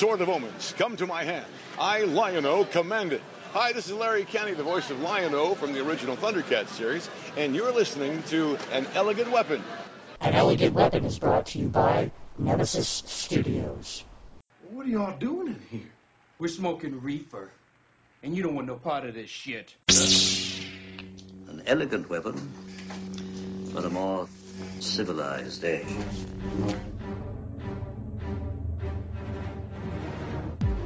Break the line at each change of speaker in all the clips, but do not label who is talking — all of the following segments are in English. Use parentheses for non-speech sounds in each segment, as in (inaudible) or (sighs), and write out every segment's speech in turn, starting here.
sword of omens, come to my hand. I, Lion-O, command it. Hi, this is Larry Kenney, the voice of Lion-O from the original Thundercats series, and you're listening to An Elegant Weapon.
An Elegant Weapon is brought to you by Nemesis Studios.
What are y'all doing in here?
We're smoking reefer. And you don't want no part of this shit.
An elegant weapon for a more civilized age.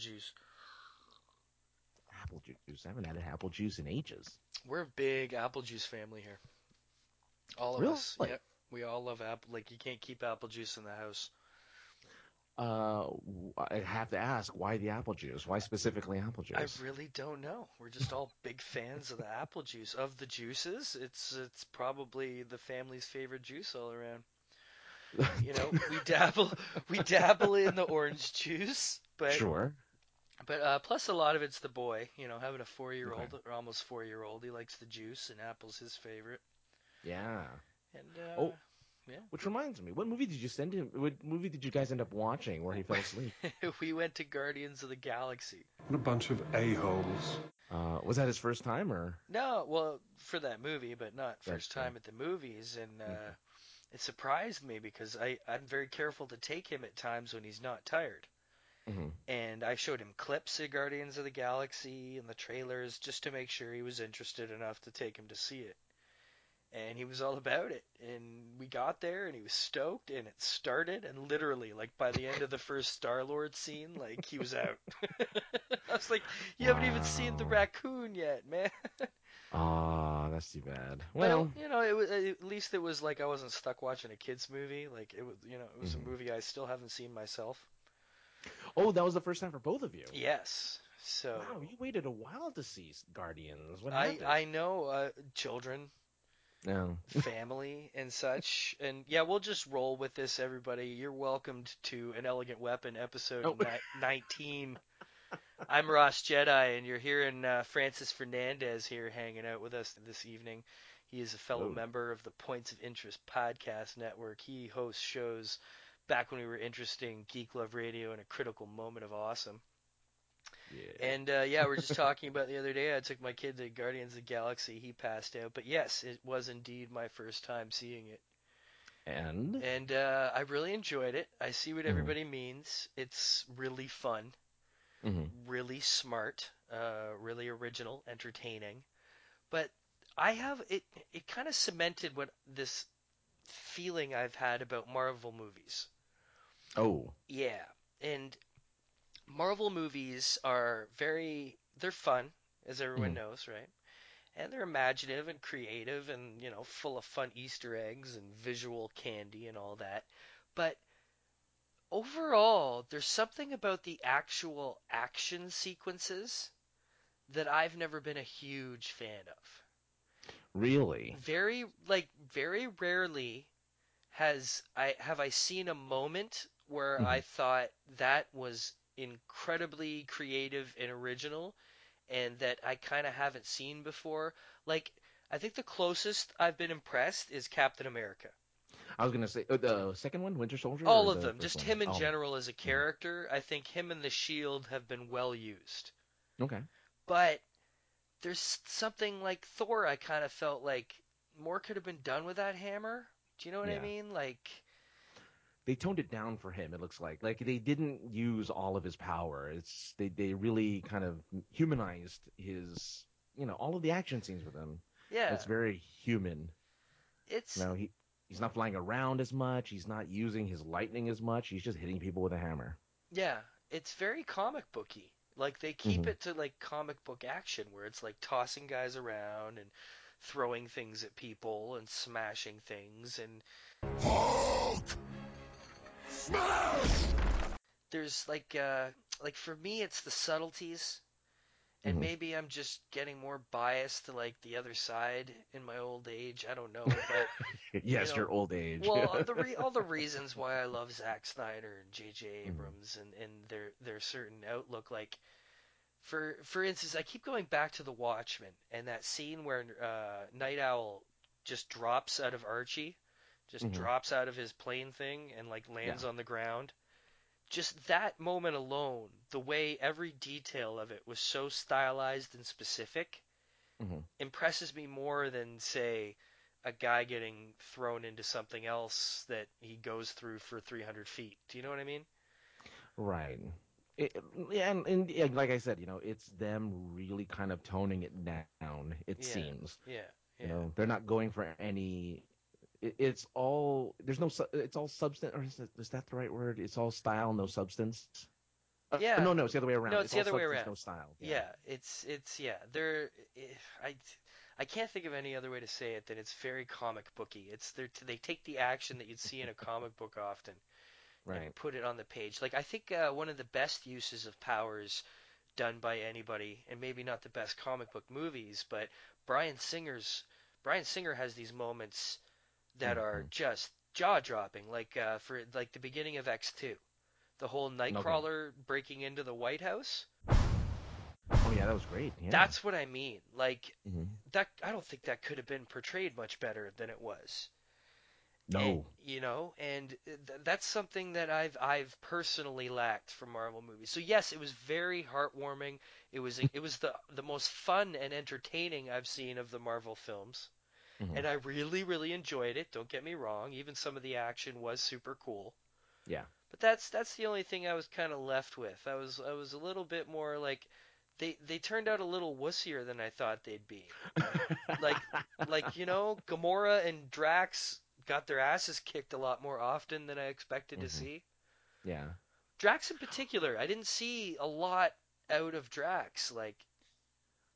Juice.
Apple juice. I haven't had apple juice in ages.
We're a big apple juice family here. All of
Really?
us. Yep. We all love apple. Like you can't keep apple juice in the house.
Uh, I have to ask, why the apple juice? Why specifically apple juice?
I really don't know. We're just all (laughs) big fans of the apple juice. Of the juices, it's it's probably the family's favorite juice all around. You know, we (laughs) dabble we dabble in the orange juice, but
sure.
But uh, plus a lot of it's the boy. You know, having a four year old
Okay.
or almost four year old, he likes the juice, and apple's his favorite.
Yeah.
And uh,
Oh.
yeah.
Which reminds me, what movie did you send him? What movie did you guys end up watching where he fell asleep? (laughs)
we went to Guardians of the Galaxy.
What a bunch of a-holes.
Uh, was that his first time or?
No, well, for that movie, but not
That's
first time at the movies, and uh, it surprised me because I I'm very careful to take him at times when he's not tired,
Mhm.
and I showed him clips of Guardians of the Galaxy and the trailers just to make sure he was interested enough to take him to see it. And he was all about it. And we got there and he was stoked and it started and literally like by the end of the first Star Lord scene, like he was out. (laughs) I was like, You haven't even seen the raccoon yet, man. (laughs)
Ah, that's too bad. Well,
you know, it was at least it was like I wasn't stuck watching a kids movie. Like it was, you know, it was
Mhm.
a movie I still haven't seen myself.
Oh, that was the first time for both of you.
Yes. So
Wow, you waited a while to see Guardians. What
I
happened?
I know uh, children,
No. (laughs)
family, and such, and yeah, we'll just roll with this. Everybody, you're welcomed to an Elegant Weapon episode
Oh.
ni- 19. (laughs) I'm Ross Jedi, and you're hearing uh, Francis Fernandez here hanging out with us this evening. He is a fellow
Whoa.
member of the Points of Interest podcast network. He hosts shows back when we were interesting, Geek Love Radio, and a critical moment of awesome.
Yeah.
And uh, yeah, we are just (laughs) talking about the other day. I took my kid to Guardians of the Galaxy. He passed out, but yes, it was indeed my first time seeing it,
And
and uh, I really enjoyed it. I see what
Mhm.
everybody means. It's really fun,
Mhm.
really smart, uh, really original, entertaining. But I have it. It kind of cemented what this feeling I've had about Marvel movies.
Oh,
Yeah, and Marvel movies are very they're fun, as everyone
Mhm.
knows, right? And they're imaginative and creative and, you know, full of fun Easter eggs and visual candy and all that. But overall, there's something about the actual action sequences that I've never been a huge fan of
really?
very like very rarely has I have I seen a moment where
Mhm.
I thought that was incredibly creative and original and that I kind of haven't seen before. Like I think the closest I've been impressed is Captain America.
I was gonna say uh, the second one, Winter Soldier.
All of
the
them, just
one?
him in
Oh,
general as a character. I think him and the Shield have been well used.
Okay.
But there's something like Thor I kind of felt like more could have been done with that hammer. Do you know what I mean? Like
they toned it down for him. It looks like like they didn't use all of his power. It's they they really kind of humanized his you know all of the action scenes with him.
Yeah.
It's very human.
It's
You know, he he's not flying around as much. He's not using his lightning as much. He's just hitting people with a hammer.
Yeah, it's very comic booky. Like they keep
Mhm.
it to like comic book action where it's like tossing guys around and throwing things at people and smashing things and there's like uh like for me it's the subtleties and
Mhm.
maybe I'm just getting more biased to like the other side in my old age. I don't know, but (laughs)
yes,
know,
your old age.
well, the (laughs) re- all the reasons why I love Zack Snyder and J.J.
Mm-hmm.
Abrams and, and their their certain outlook. Like, for for instance, I keep going back to The Watchmen and that scene where uh, Nite Owl just drops out of Archie, just
Mhm.
drops out of his plane thing and like lands
Yeah.
on the ground. Just that moment alone, the way every detail of it was so stylized and specific,
Mhm.
impresses me more than say a guy getting thrown into something else that he goes through for 300 feet. Do you know what I mean?
Right. It, yeah, and, and like I said, you know, it's them really kind of toning it down. It
Yeah.
seems,
Yeah.
you know, they're not going for any. It, it's all there's no. It's all substance, or is, it, is that the right word? It's all style, no substance. Uh,
Yeah.
no, no, it's the other way around.
No, it's, the other way around.
No style.
Yeah. it's it's yeah. They're I I can't think of any other way to say it than it's very comic booky. It's they they take the action that you'd see in a comic book often
Right.
and put it on the page. Like I think uh, one of the best uses of powers done by anybody, and maybe not the best comic book movies, but Bryan Singer's Bryan Singer has these moments that are just jaw dropping. Like uh, for like the beginning of X two, the whole Nightcrawler breaking into the White House.
Oh yeah, that was great. Yeah.
That's what I mean. Like
Mhm.
that. I don't think that could have been portrayed much better than it was.
no.
And, you know, and th- that's something that I've I've personally lacked from Marvel movies. So yes, it was very heartwarming. It was it was the the most fun and entertaining I've seen of the Marvel films.
Mhm.
And I really really enjoyed it. Don't get me wrong, even some of the action was super cool.
Yeah.
But that's that's the only thing I was kind of left with. I was I was a little bit more like they they turned out a little wussier than I thought they'd be. (laughs) like like you know, Gamora and Drax got their asses kicked a lot more often than I expected to
Mhm.
see.
Yeah.
Drax in particular, I didn't see a lot out of Drax. Like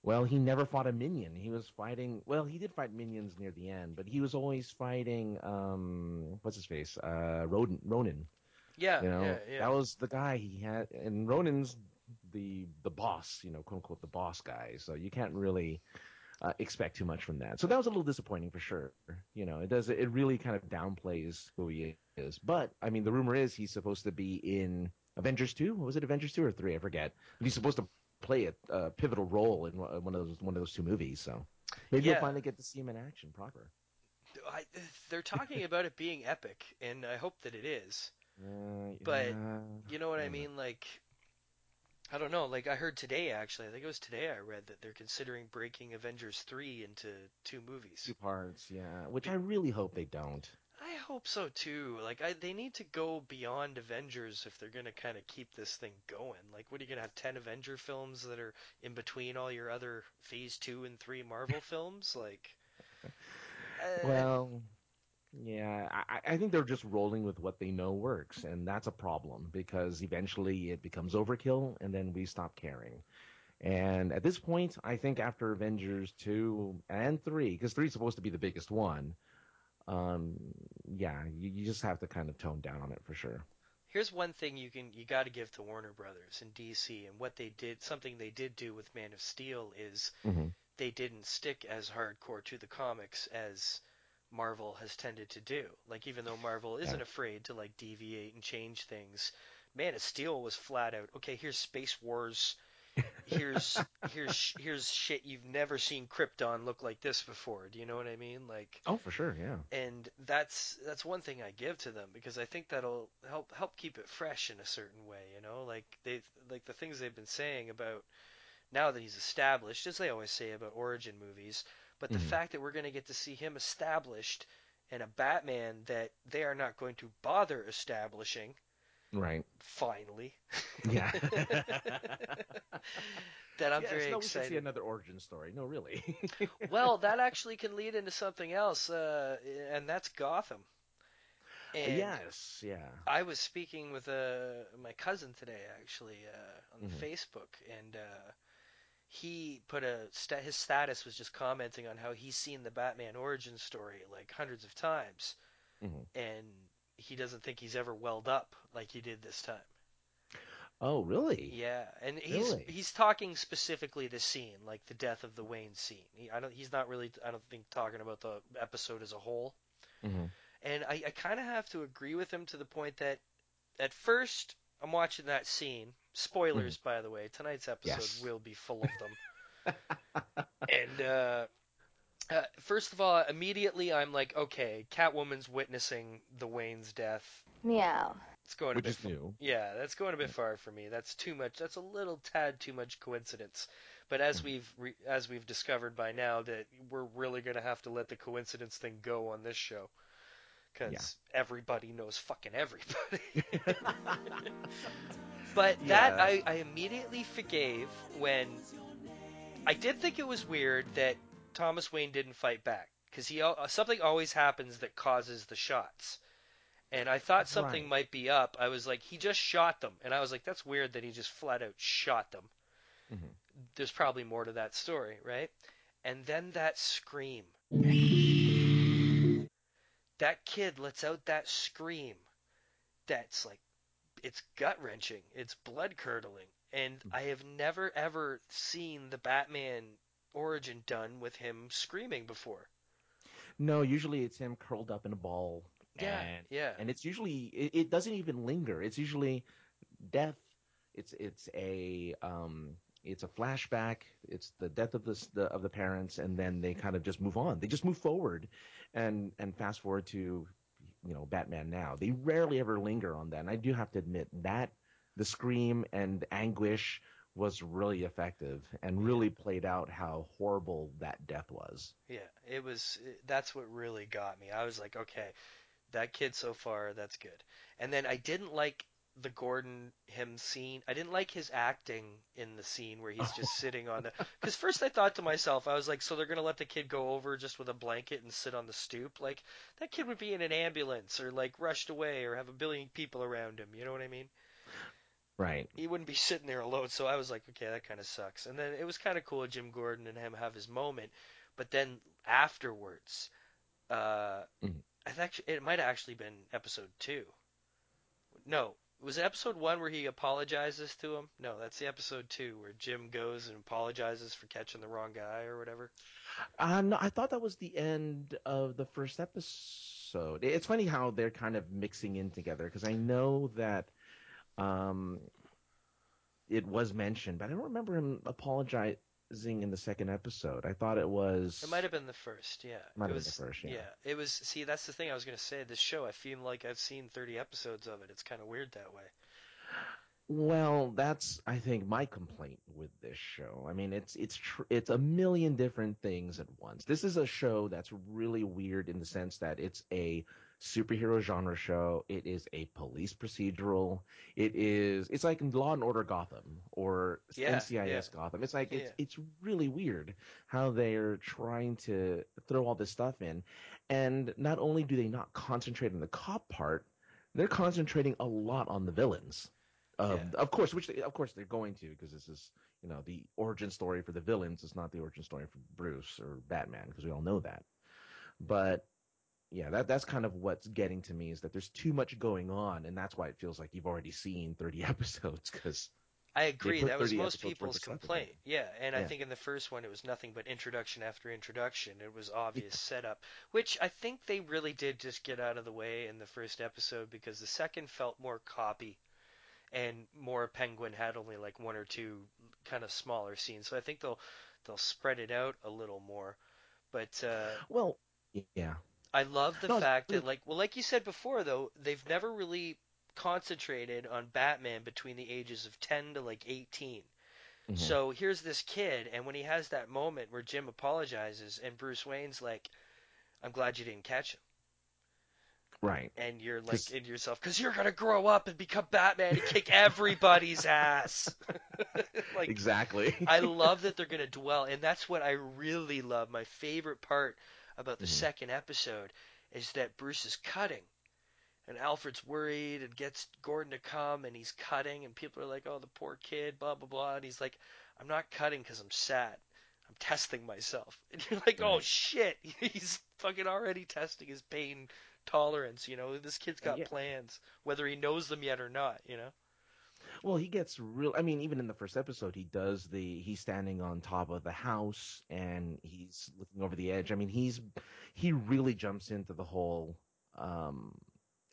Well, he never fought a minion. He was fighting. Well, he did fight minions near the end, but he was always fighting. Um, what's his face? Uh. Ronin.
yeah,
You know,
yeah, yeah.
that was the guy he had, and Ronin's the the boss. You know, quote unquote, the boss guy. So you can't really uh, expect too much from that. So that was a little disappointing for sure. You know, it does. It really kind of downplays who he is. But I mean, the rumor is he's supposed to be in Avengers two. Was it Avengers two or three? I forget. But he's supposed to play a, a pivotal role in one of those one of those two movies. So maybe
Yeah.
we'll finally get to see him in action proper.
I, they're talking (laughs) about it being epic, and I hope that it is.
Uh,
But you know what I mean? Like, I don't know. Like I heard today, actually, I think it was today I read that they're considering breaking Avengers three into two movies.
two parts, yeah. Which I really hope they don't.
I hope so too. Like, I, they need to go beyond Avengers if they're gonna kind of keep this thing going. Like, what are you gonna have ten Avenger films that are in between all your other Phase two and three Marvel (laughs) films? Like, uh,
Well, yeah, I, I think they're just rolling with what they know works, and that's a problem because eventually it becomes overkill, and then we stop caring. And at this point, I think after Avengers two and three, because three is supposed to be the biggest one, um, yeah, you, you just have to kind of tone down on it for sure.
Here's one thing you can you got to give to Warner Brothers and DC and what they did. Something they did do with Man of Steel is
hmm
they didn't stick as hardcore to the comics as Marvel has tended to do. Like even though Marvel isn't
Yeah.
afraid to like deviate and change things, Man of Steel was flat out okay. Here's Space Wars. Here's here's here's shit you've never seen Krypton look like this before. Do you know what I mean? Like
Oh, for sure, yeah.
and that's that's one thing I give to them because I think that'll help help keep it fresh in a certain way, you know, like they like the things they've been saying about now that he's established, as they always say about origin movies, but the
Mhm.
fact that we're going to get to see him established and a Batman that they are not going to bother establishing
Right.
finally.
Yeah. (laughs)
that I'm
yes,
very
no, we should see another origin story. No, really. (laughs)
well, that actually can lead into something else, uh, and that's Gotham. And
yes, yeah.
I was speaking with uh, my cousin today, actually, uh, on
Mhm.
Facebook, and uh, he put a sta- his status was just commenting on how he's seen the Batman origin story like hundreds of times,
Mhm.
and he doesn't think he's ever welled up like he did this time.
Oh, really?
Yeah, and he's
Really?
he's talking specifically the scene, like the death of the Wayne scene. He, I don't, he's not really, I don't think, talking about the episode as a whole.
hmm
And I, I kind of have to agree with him to the point that at first I'm watching that scene. Spoilers, by the way. Tonight's episode
Yes.
will be full of them. (laughs) and uh, uh, first of all, immediately I'm like, okay, Catwoman's witnessing the Wayne's death.
Meow.
It's going
Which
a bit
is
fa-
new.
Yeah, that's going a bit far for me. That's too much. That's a little tad too much coincidence. But as
Mm-hmm.
we've re- as we've discovered by now, that we're really going to have to let the coincidence thing go on this show, because everybody knows fucking everybody. (laughs) (laughs) but that I, I immediately forgave when I did think it was weird that Thomas Wayne didn't fight back because he something always happens that causes the shots. And I thought something
Right.
might be up. I was like, he just shot them, and I was like, that's weird that he just flat out shot them.
Mhm.
There's probably more to that story, right? And then that scream. That kid lets out that scream. That's like, it's gut wrenching. It's blood curdling. And I have never ever seen the Batman origin done with him screaming before.
No, usually it's him curled up in a ball.
Yeah,
and,
yeah.
And it's usually it, it doesn't even linger. It's usually death. It's it's a um it's a flashback. It's the death of the, the of the parents, and then they kind of just move on. They just move forward, and and fast forward to you know Batman now. They rarely ever linger on that. And I do have to admit that the scream and anguish was really effective and really played out how horrible that death was.
Yeah, it was. That's what really got me. I was like, okay, that kid so far, that's good. And then I didn't like the Gordon him scene. I didn't like his acting in the scene where he's just (laughs) sitting on the. Because first I thought to myself, I was like, so they're gonna let the kid go over just with a blanket and sit on the stoop? Like that kid would be in an ambulance or like rushed away or have a billion people around him. You know what I mean?
Right.
he wouldn't be sitting there alone. So I was like, okay, that kind of sucks. And then it was kind of cool, Jim Gordon and him have his moment. But then afterwards, uh,
Mhm.
I think it might have actually been episode two. No, was it episode one where he apologizes to him? No, that's the episode two where Jim goes and apologizes for catching the wrong guy or whatever.
Uh, no, I thought that was the end of the first episode. It's funny how they're kind of mixing in together because I know that um, it was mentioned, but I don't remember him apologizing in the second episode. I thought it was.
It might have been the first, yeah.
Might
it
have been
was,
the first, yeah.
It was. See, that's the thing I was gonna say. This show, I feel like I've seen 30 episodes of it. It's kind of weird that way.
Well, that's I think my complaint with this show. I mean, it's it's tr- it's a million different things at once. This is a show that's really weird in the sense that it's a superhero genre show. It is a police procedural. It is it's like Law and Order Gotham or
Yeah,
NCIS
yeah.
Gotham. It's like it's
Yeah.
it's really weird how they're trying to throw all this stuff in, and not only do they not concentrate on the cop part, they're concentrating a lot on the villains. Um,
Yeah.
Of course, which they, of course they're going to because this is you know the origin story for the villains. It's not the origin story for Bruce or Batman because we all know that. But yeah, that that's kind of what's getting to me is that there's too much going on, and that's why it feels like you've already seen 30 (laughs) episodes because
I agree. That was most people's
of stuff in
complaint. Yeah, and I think in the first one it was nothing but introduction after introduction. It was obvious setup, which I think they really did just get out of the way in the first episode because the second felt more copy and more Penguin had only like one or two kind of smaller scenes. So I think they'll they'll spread it out a little more. But uh,
well, yeah,
I love the
No,
fact that, like, well, like you said before, though, they've never really concentrated on Batman between the ages of 10 to like 18.
Mhm.
So here's this kid, and when he has that moment where Jim apologizes, and Bruce Wayne's like, I'm glad you didn't catch him.
Right.
and you're like
'Cause-
in yourself because you're gonna grow up and become Batman and kick everybody's (laughs) ass. (laughs) like
exactly.
I love that they're gonna dwell, and that's what I really love. My favorite part about the
Mhm.
second episode is that Bruce is cutting, and Alfred's worried and gets Gordon to come, and he's cutting, and people are like, "Oh, the poor kid," blah blah blah, and he's like, "I'm not cutting because I'm sad. I'm testing myself." (laughs) And you're like, "Oh shit, (laughs) he's fucking already testing his pain tolerance." You know, this kid's got
Yeah.
plans, whether he knows them yet or not. You know.
Well, he gets real. I mean, even in the first episode, he does the. He's standing on top of the house and he's looking over the edge. I mean, he's he really jumps into the whole. Um,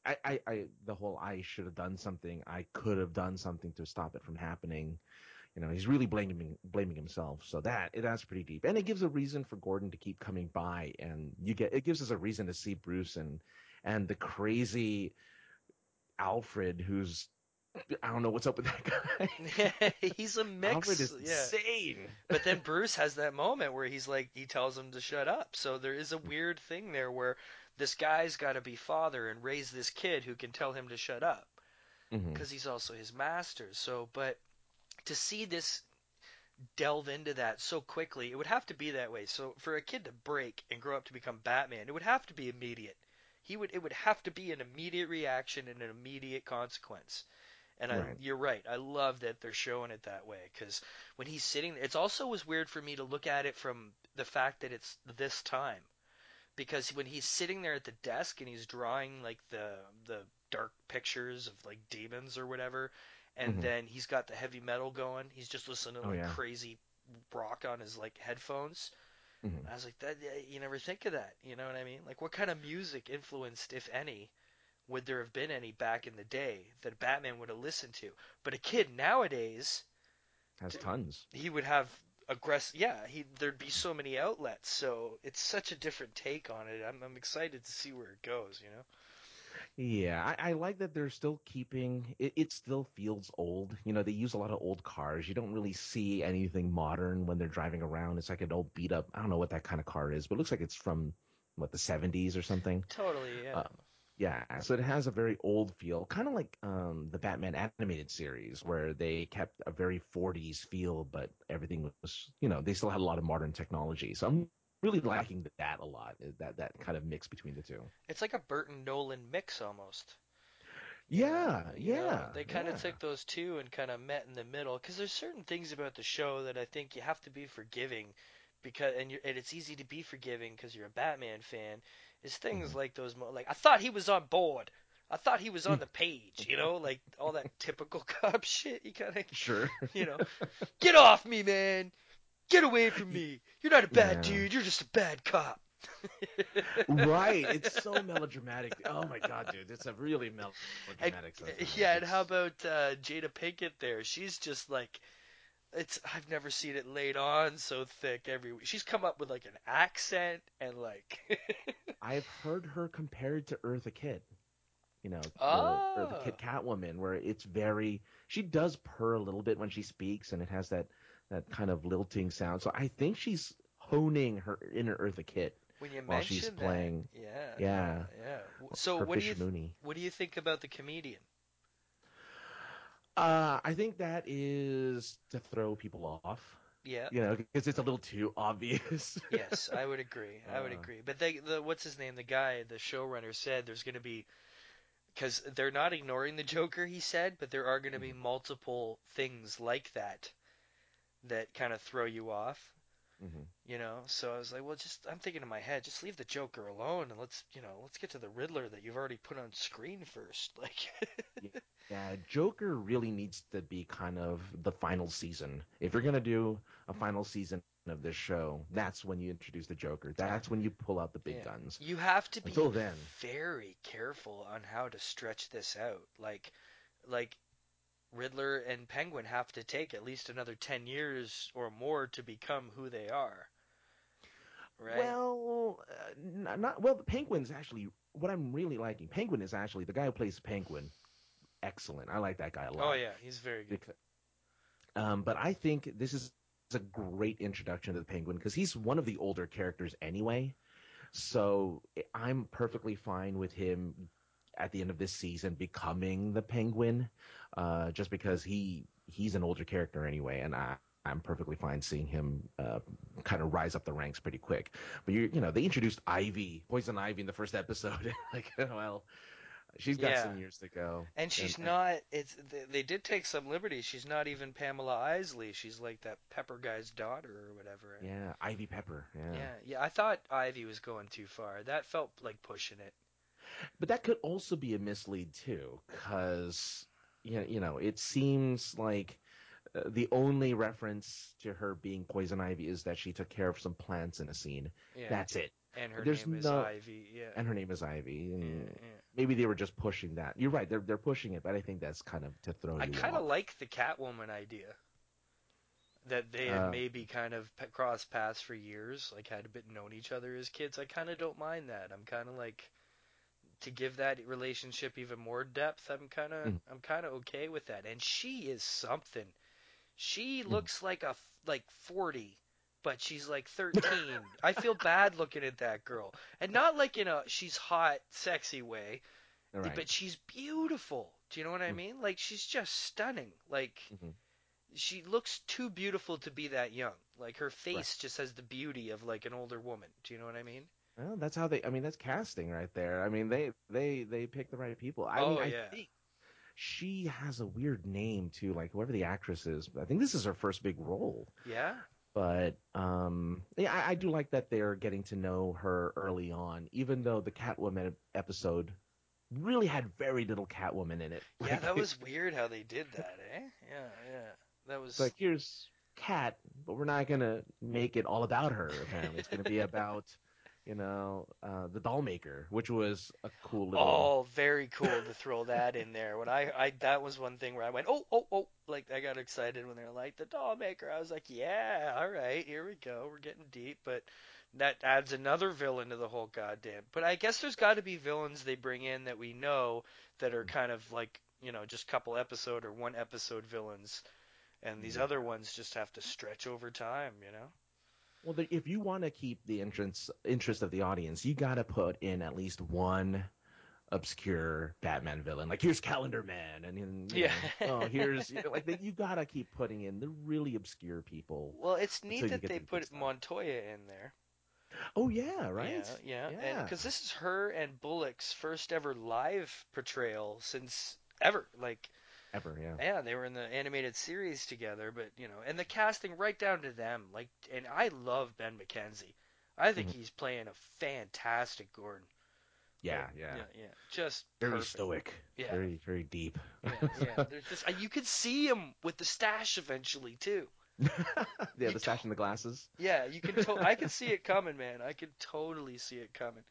I, I, I the whole I should have done something. I could have done something to stop it from happening. You know, he's really blaming blaming himself. So that that's pretty deep, and it gives a reason for Gordon to keep coming by, and you get it gives us a reason to see Bruce and and the crazy Alfred, who's I don't know what's up with that guy. (laughs) (laughs)
he's a mix.
Alfred is
yeah.
insane.
But then (laughs) Bruce has that moment where he's like, he tells him to shut up. So there is a weird thing there where this guy's got to be father and raise this kid who can tell him to shut up
mm-hmm.
because he's also his master. So, but to see this delve into that so quickly, it would have to be that way. So for a kid to break and grow up to become Batman, it would have to be immediate. He would, it would have to be an immediate reaction and an immediate consequence. And I,
Right.
you're right. I love that they're showing it that way because when he's sitting, it's also was weird for me to look at it from the fact that it's this time, because when he's sitting there at the desk and he's drawing like the the dark pictures of like demons or whatever, and
Mhm.
then he's got the heavy metal going. He's just listening to
Oh,
like
yeah.
crazy rock on his like headphones.
Mhm.
I was like, that you never think of that. You know what I mean? Like, what kind of music influenced, if any, would there have been any back in the day that Batman would have listened to? But a kid nowadays,
Has tons.
he would have aggressive. Yeah, he there'd be so many outlets. So it's such a different take on it. I'm I'm excited to see where it goes. You know?
Yeah, I, I like that they're still keeping it. It still feels old. You know, they use a lot of old cars. You don't really see anything modern when they're driving around. It's like an old beat up. I don't know what that kind of car is, but it looks like it's from what the 70s or something.
Totally. Yeah.
Uh, Yeah, so it has a very old feel, kind of like um, the Batman animated series, where they kept a very 40s feel, but everything was, you know, they still had a lot of modern technology. So I'm really liking that a lot, uh, that that kind of mix between the two.
it's like a Burton Nolan mix almost.
Yeah,
You know,
yeah.
they kind of
yeah.
took those two and kind of met in the middle because there's certain things about the show that I think you have to be forgiving because and, you're, and it's easy to be forgiving because you're a Batman fan. Is things
Mm-hmm.
like those mo- like I thought he was on board. I thought he was on the page, you know, like all that (laughs) typical cop shit. You kind of,
Sure. (laughs)
you know, (laughs) get off me, man. Get away from me. You're not a bad
Yeah.
dude. You're just a bad cop.
right. It's so melodramatic. Oh my god, dude, it's a really melodramatic. it.
yeah, and how about uh, Jada Pinkett there? She's just like, it's I've never seen it laid on so thick every week. She's come up with like an accent and like, (laughs)
I've heard her compared to Eartha Kitt. You know, the, or the
Ah.
Kitt Catwoman, where it's very. She does purr a little bit when she speaks, and it has that that kind of lilting sound. So I think she's honing her inner Eartha Kitt
when you
while
mention
she's
that,
playing.
yeah,
Yeah.
yeah. So what do you th- what do you think about the comedian?
Uh, I think that is to throw people off.
Yeah.
You know, because it's a little too obvious.
yes, I would (laughs) agree. I would
Uh.
agree. But they, the what's his name? The guy, the showrunner said there's going to be because they're not ignoring the Joker. He said, but there are going to be
Mm-hmm.
multiple things like that that kind of throw you off.
Mhm.
You know, so I was like, well, just I'm thinking in my head, just leave the Joker alone and let's, you know, let's get to the Riddler that you've already put on screen first. (laughs) Like,
Yeah, Joker really needs to be kind of the final season. If you're gonna do a final season of this show, that's when you introduce the Joker. That's when you pull out the big
Yeah.
guns.
You have to be
Until then.
very careful on how to stretch this out. Like, like Riddler and Penguin have to take at least another ten years or more to become who they are. Right?
Well, uh, not well. The Penguin's actually what I'm really liking. Penguin is actually the guy who plays Penguin. Excellent. I like that guy a lot.
oh yeah, he's very good.
Um, but I think this is a great introduction to the Penguin because he's one of the older characters anyway. So I'm perfectly fine with him at the end of this season becoming the Penguin, uh, just because he he's an older character anyway, and I. I'm perfectly fine seeing him uh, kind of rise up the ranks pretty quick. But you, you know, they introduced Ivy, Poison Ivy, in the first episode. (laughs) like, well, she's got
Yeah.
some years to go.
And she's not. It's they, they did take some liberties. She's not even Pamela Isley. She's like that Pepper guy's daughter or whatever.
Yeah, Ivy Pepper. Yeah.
yeah, yeah. I thought Ivy was going too far. That felt like pushing it.
But that could also be a mislead too, because you know, you know, it seems like uh, the only reference to her being poison ivy is that she took care of some plants in a scene.
Yeah.
That's it.
And her
There's
name is
no-
Ivy. Yeah.
And her name is Ivy.
Yeah, yeah.
Maybe they were just pushing that. You're right. They're they're pushing it, but I think that's kind of to throw
I kind of like the Catwoman idea. That they had
Uh,
maybe kind of crossed paths for years, like had a bit known each other as kids. I kind of don't mind that. I'm kind of like to give that relationship even more depth. I'm kind of
Mm.
I'm kind of okay with that. And she is something.
Mm.
She looks like a like 40, but she's like 13. I feel bad looking at that girl, and not like in a she's hot, sexy way,
right.
but she's beautiful. Do you know what I
Mm.
mean? Like she's just stunning. Like
Mhm.
she looks too beautiful to be that young. Like her face just has the beauty of like an older woman. Do you know what I mean?
Well, that's how they. I mean, that's casting right there. I mean, they they they pick the right people. I
Oh,
mean, I
yeah.
think she has a weird name too. Like whoever the actress is, I think this is her first big role.
Yeah.
But um, yeah, I, I do like that they're getting to know her early on, even though the Catwoman episode really had very little Catwoman in it.
Yeah, that was (laughs) weird how they did that, eh? Yeah, yeah. That was
It's like here's Cat, but we're not gonna make it all about her. Apparently, it's gonna be about you know uh, the doll maker, which was a cool little.
Oh, very cool to throw that in there. When I, I that was one thing where I went, oh, oh, oh, like I got excited when they were like the doll maker. I was like, yeah, all right, here we go, we're getting deep. But that adds another villain to the whole goddamn. But I guess there's got to be villains they bring in that we know that are kind of like you know just couple episode or one episode villains, and these other ones just have to stretch over time, you know.
Well, the, if you want to keep the entrance interest of the audience, you got to put in at least one obscure Batman villain. Like here's Calendar Man, and
Yeah.
know, oh here's you know, like (laughs) they, you got to keep putting in the really obscure people.
Well, it's neat that they put
stuff.
Montoya in there.
Oh yeah, right.
Yeah, yeah,
Yeah.
because this is her and Bullock's first ever live portrayal since ever. Like,
Ever, yeah.
yeah, they were in the animated series together, but you know, and the casting right down to them. Like, and I love Ben McKenzie. I think
Mm-hmm.
he's playing a fantastic Gordon.
Yeah, yeah.
yeah, yeah. Just
Very
perfect.
stoic.
Yeah.
Very, very deep.
Yeah, yeah. (laughs) There's just you could see him with the stash eventually too. (laughs)
yeah, the stash and the glasses.
Yeah, you can. To- I (laughs) can see it coming, man. I can totally see it coming.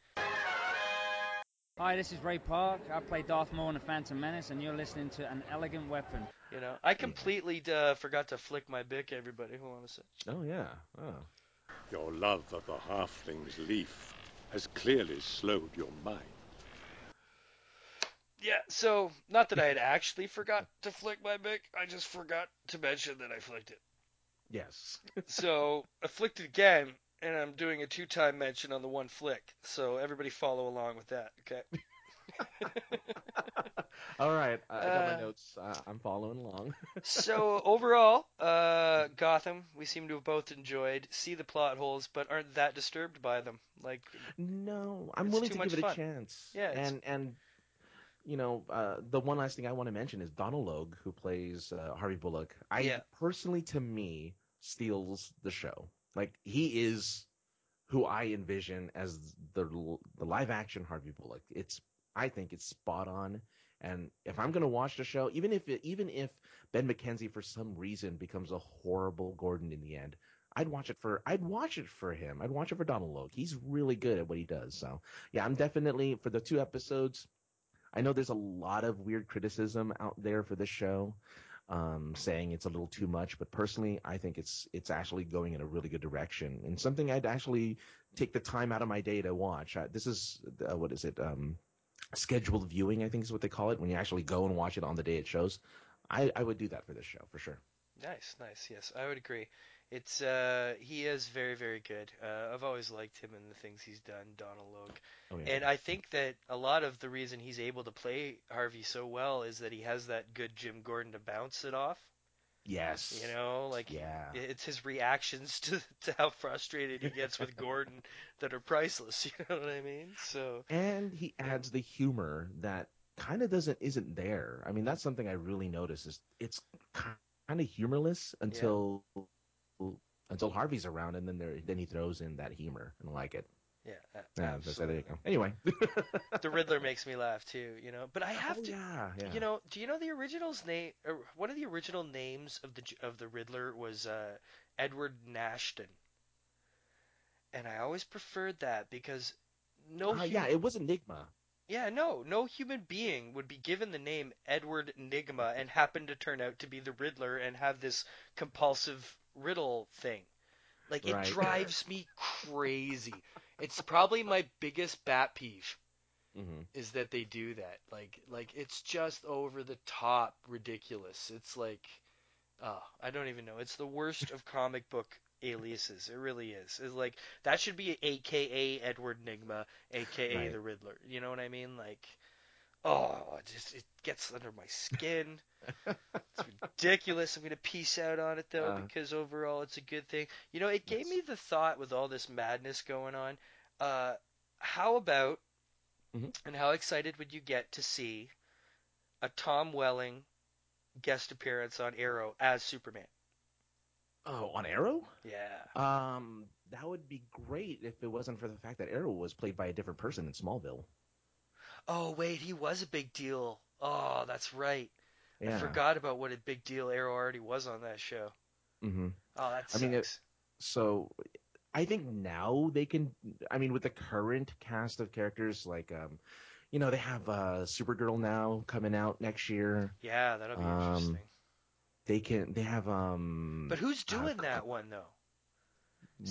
Hi, this is Ray Park. I play Darth Maul in The Phantom Menace, and you're listening to An Elegant Weapon.
You know, I completely uh, forgot to flick my Bic, Everybody, hold on a sec.
Oh yeah. Oh.
Your love of the halfling's leaf has clearly slowed your mind.
Yeah, so not that I had actually forgot to flick my Bic, I just forgot to mention that I flicked it.
Yes.
So I flicked it again, and I'm doing a two-time mention on the one flick. So everybody follow along with that, okay? (laughs)
All right, I got
Uh,
my notes. Uh, I'm following along. (laughs)
so overall, uh, Gotham, we seem to have both enjoyed. See the plot holes, but aren't that disturbed by them. Like,
No, I'm willing to give it
fun.
a chance.
Yeah, it's-
and and you know, uh, the one last thing I want to mention is Donal Logue, who plays uh, Harvey Bullock. I
Yeah.
personally, to me, steals the show. Like he is who I envision as the the live action Harvey Bullock. It's I think it's spot on. And if I'm gonna watch the show, even if it, even if Ben McKenzie for some reason becomes a horrible Gordon in the end, I'd watch it for I'd watch it for him. I'd watch it for Donal Logue. He's really good at what he does. So yeah, I'm definitely for the two episodes. I know there's a lot of weird criticism out there for the show, um, saying it's a little too much. But personally, I think it's it's actually going in a really good direction and something I'd actually take the time out of my day to watch. Uh, this is uh, what is it? Um, scheduled viewing, I think is what they call it when you actually go and watch it on the day it shows. I, I would do that for this show for sure.
Nice, nice. Yes, I would agree. It's uh he is very very good. Uh, I've always liked him and the things he's done, Donal Logue.
Oh, yeah.
And I think that a lot of the reason he's able to play Harvey so well is that he has that good Jim Gordon to bounce it off.
Yes.
You know, like
Yeah.
it's his reactions (laughs) to to how frustrated he gets with Gordon that are priceless. (laughs) You know what I mean? So
and he adds the humor that kind of doesn't isn't there. I mean, that's something I really notice is it's kind of humorless until until Harvey's around, and then there then he throws in that humor, and I like it.
yeah,
Yeah, so there you go. Anyway,
the Riddler (laughs) makes me laugh too, you know. But I have
Oh,
to,
yeah, yeah.
you know, do you know the original's name? Or one of the original names of the of the Riddler was uh, Edward Nashton, and I always preferred that because no,
Uh, yeah, it was Enigma.
yeah, no, no human being would be given the name Edward Enigma and happen to turn out to be the Riddler and have this compulsive riddle thing. Like it
Right.
drives me crazy. It's probably my biggest bat peeve
hmm
is that they do that. Like like it's just over the top ridiculous. It's like oh, I don't even know. It's the worst of (laughs) comic book aliases. It really is. It's like that should be AKA Edward Nigma, AKA
Right.
the Riddler. You know what I mean? Like oh, it just it gets under my skin. it's ridiculous. I'm gonna piece out on it though
Uh.
because overall it's a good thing. You know, it gave me the thought with all this madness going on. Uh, how about
Mhm.
and how excited would you get to see a Tom Welling guest appearance on Arrow as Superman?
Oh, on Arrow?
Yeah.
Um, that would be great if it wasn't for the fact that Arrow was played by a different person in Smallville.
Oh wait, he was a big deal. Oh, that's right.
Yeah.
I forgot about what a big deal Arrow already was on that show.
Mm-hmm.
Oh, that
I mean, it- So I think now they can. I mean, with the current cast of characters, like um, you know, they have uh, Supergirl now coming out next year.
yeah, that'll be
um,
interesting.
They can. They have um.
But who's
uh,
doing that one though?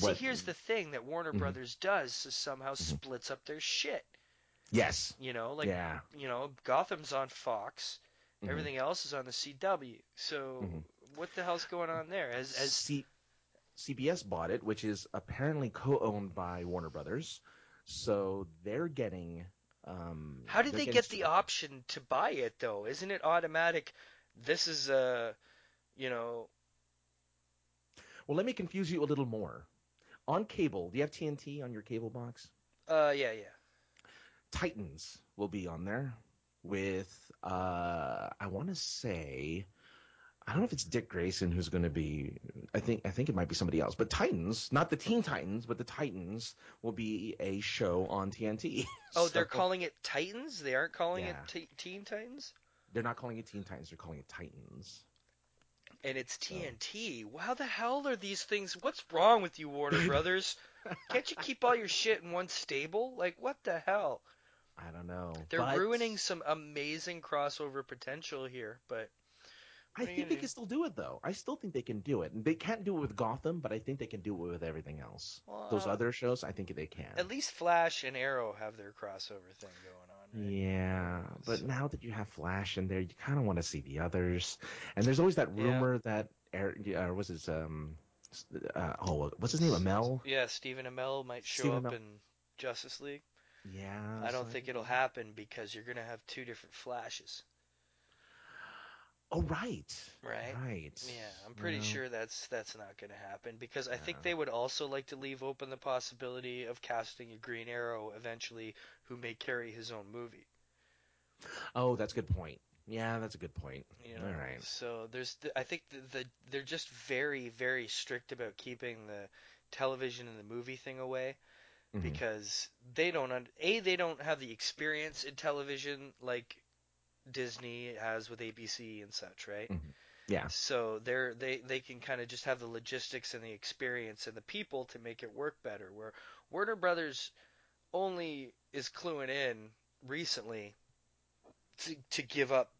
what-
See, here's the thing that Warner
Mhm.
Brothers does is somehow splits up their shit.
Yes.
You know, like
Yeah.
you know, Gotham's on Fox,
Mhm.
everything else is on the CW. So
Mhm.
what the hell's going on there? As as
C- CBS bought it, which is apparently co-owned by Warner Brothers. So they're getting. Um,
how did they get the option to buy it though? Isn't it automatic? This is a, you know,
Well, let me confuse you a little more. On cable, do you have TNT on your cable box?
uh, yeah, yeah.
Titans will be on there with uh I want to say I don't know if it's Dick Grayson who's going to be I think I think it might be somebody else but Titans not the Teen Titans but the Titans will be a show on TNT (laughs)
Oh, they're calling it Titans. They aren't calling
Yeah.
it t- Teen Titans.
they're not calling it Teen Titans they're calling it Titans
And it's TNT. How the hell are these things? What's wrong with you, Warner Brothers? (laughs) Can't you keep all your shit in one stable? Like, what the hell?
I don't know
They're
but
ruining some amazing crossover potential here, but
I
what are you
think they
gonna
can still do it though I still think they can do it they can't do it with Gotham but I think they can do it with everything else those
Well,
other shows I think they can
at least Flash and Arrow have their crossover thing going on. Right?
Yeah, but now that you have Flash in there, you kind of want to see the others. And there's always that
Yeah.
rumor that er, uh, what's his um, uh, oh, what's his name? Amell.
Yeah, Stephen Amell might show
Stephen
up
Amell.
in Justice League.
Yeah.
I don't
so-
think it'll happen because you're gonna have two different Flashes,
Oh right.
right?
Right.
Yeah, I'm pretty
Yeah.
sure that's that's not going to happen because I think they would also like to leave open the possibility of casting a Green Arrow eventually who may carry his own movie.
Oh, that's a good point. Yeah, that's a good point.
You know,
All right.
so there's th- I think the, the they're just very very strict about keeping the television and the movie thing away
Mhm.
because they don't un- a they don't have the experience in television like Disney has with ABC and such, right?
Mhm. Yeah.
So they're they they can kind of just have the logistics and the experience and the people to make it work better. Where Warner Brothers only is cluing in recently to to give up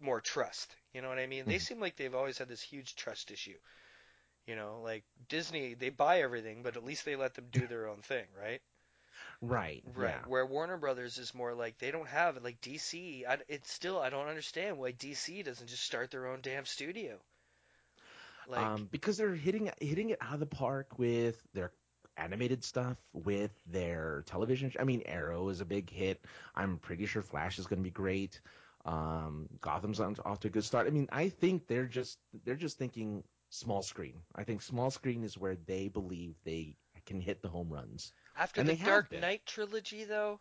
more trust. You know what I mean? They
Mhm.
seem like they've always had this huge trust issue. You know, like Disney, they buy everything, but at least they let them do their own thing, right?
Right.
Right.
Yeah.
Where Warner Brothers is more like they don't have it. Like DC, I, it's still I don't understand why DC doesn't just start their own damn studio. Like,
um, because they're hitting hitting it out of the park with their animated stuff, with their television. I mean, Arrow is a big hit. I'm pretty sure Flash is going to be great. Um, Gotham's on, off to a good start. I mean, I think they're just they're just thinking small screen. I think small screen is where they believe they can hit the home runs.
after
and
the Dark. Knight trilogy, though,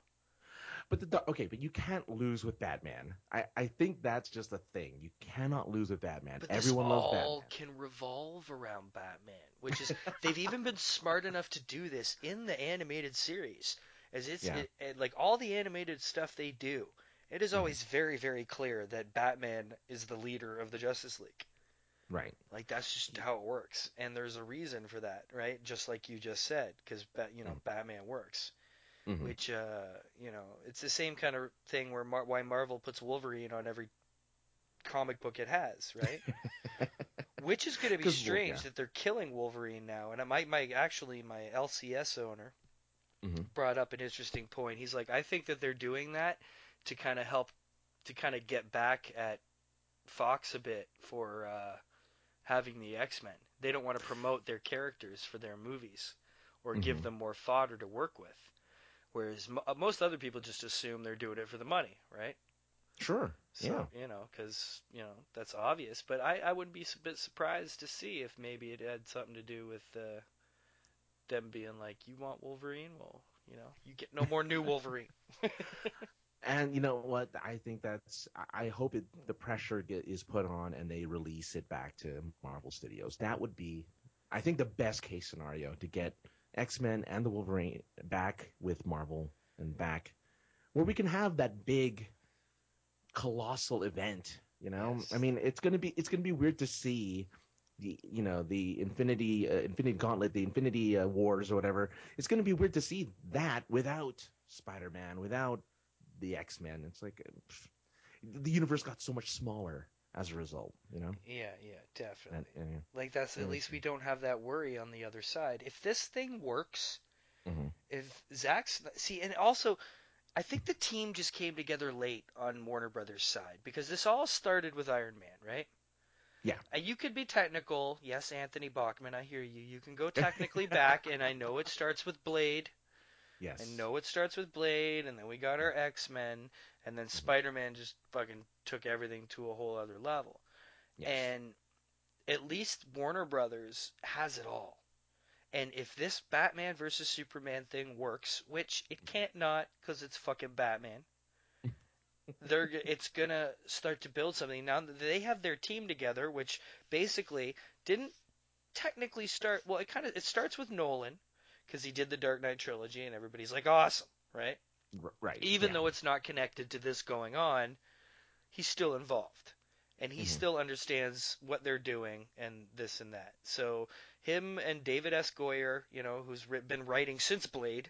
But the okay, but you can't lose with Batman. I, I think that's just a thing. You cannot lose with Batman.
but
Everyone
this
loves
all
Batman.
can revolve around Batman, which is (laughs) they've even been smart enough to do this in the animated series, as it's
Yeah.
it, it- like all the animated stuff they do. It is mm-hmm. always very, very clear that Batman is the leader of the Justice League.
Right.
Like that's just how it works, and there's a reason for that, right? Just like you just said, because you know Batman works.
Mhm.
Which uh, you know, it's the same kind of thing where Mar- why Marvel puts Wolverine on every comic book it has, right? (laughs) Which is going to be strange
yeah.
that they're killing Wolverine now. And my my actually my LCS owner
Mhm.
brought up an interesting point. He's like, I think that they're doing that to kind of help to kind of get back at Fox a bit for uh, having the X Men. They don't want to promote their characters for their movies or give
Mhm.
them more fodder to work with. Whereas mo- uh, most other people just assume they're doing it for the money, right?
Sure.
So,
yeah.
you know, because, you know, that's obvious. But I, I wouldn't be a bit surprised to see if maybe it had something to do with uh, them being like, you want Wolverine? Well, you know, you get no more new (laughs) Wolverine. (laughs)
And you know what? I think that's. I- hope it, the pressure get, is put on and they release it back to Marvel Studios. That would be, I think, the best case scenario to get X Men and the Wolverine back with Marvel and back where we can have that big, colossal event. You know, I mean, it's gonna be it's gonna be weird to see the you know the Infinity uh, Infinity Gauntlet, the Infinity uh, Wars or whatever. It's gonna be weird to see that without Spider Man, without the X Men. It's like uh, pff, the universe got so much smaller as a result. You know.
yeah, yeah, definitely.
And, and,
Like that's at least we don't have that worry on the other side. If this thing works,
Mhm.
if Zack's see, and also I think the team just came together late on Warner Brothers' side because this all started with Iron Man, right?
Yeah.
You could be technical, yes, Anthony Bachman, I hear you. You can go (laughs) technically back, and I know it starts with Blade.
Yes.
I know it starts with Blade, and then we got our mm-hmm. X Men, and then mm-hmm. Spider Man just fucking took everything to a whole other level.
Yes.
And at least Warner Brothers has it all. And if this Batman versus Superman thing works, which it mm-hmm. can't not because it's fucking Batman, (laughs) they're it's gonna start to build something. Now they have their team together, which basically didn't technically start. Well, it kind of it starts with Nolan because he did the Dark Knight trilogy, and everybody's like awesome, right?
Right.
Even
yeah.
though it's not connected to this going on, he's still involved. And he
Mhm.
still understands what they're doing and this and that. So him and David S. Goyer, you know, who's been writing since Blade,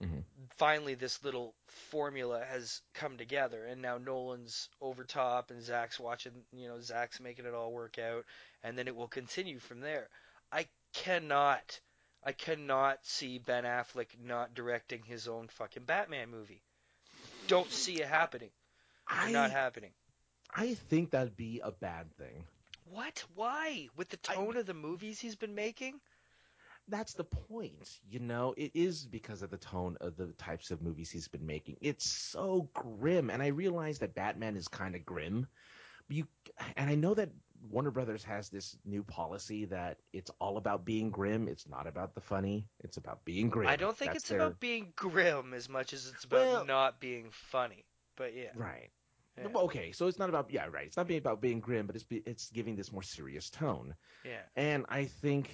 Mhm.
finally this little formula has come together. And now Nolan's over top and Zack's watching, you know, Zack's making it all work out. And then it will continue from there. I cannot, I cannot see Ben Affleck not directing his own fucking Batman movie. Don't see it happening. It's
I
not happening.
I think that'd be a bad thing.
What? Why? With the tone of the movies he's been making?
That's the point. You know, it is because of the tone of the types of movies he's been making. It's so grim, and I realize that Batman is kind of grim. You and I know that Warner Brothers has this new policy that it's all about being grim. It's not about the funny. It's about being grim.
I don't think
That's
it's
their-
about being grim as much as it's about
Well-
not being funny. But yeah.
right.
Yeah.
Well, Okay, so it's not about yeah, right. It's not being about being grim, but it's be, it's giving this more serious tone.
Yeah.
And I think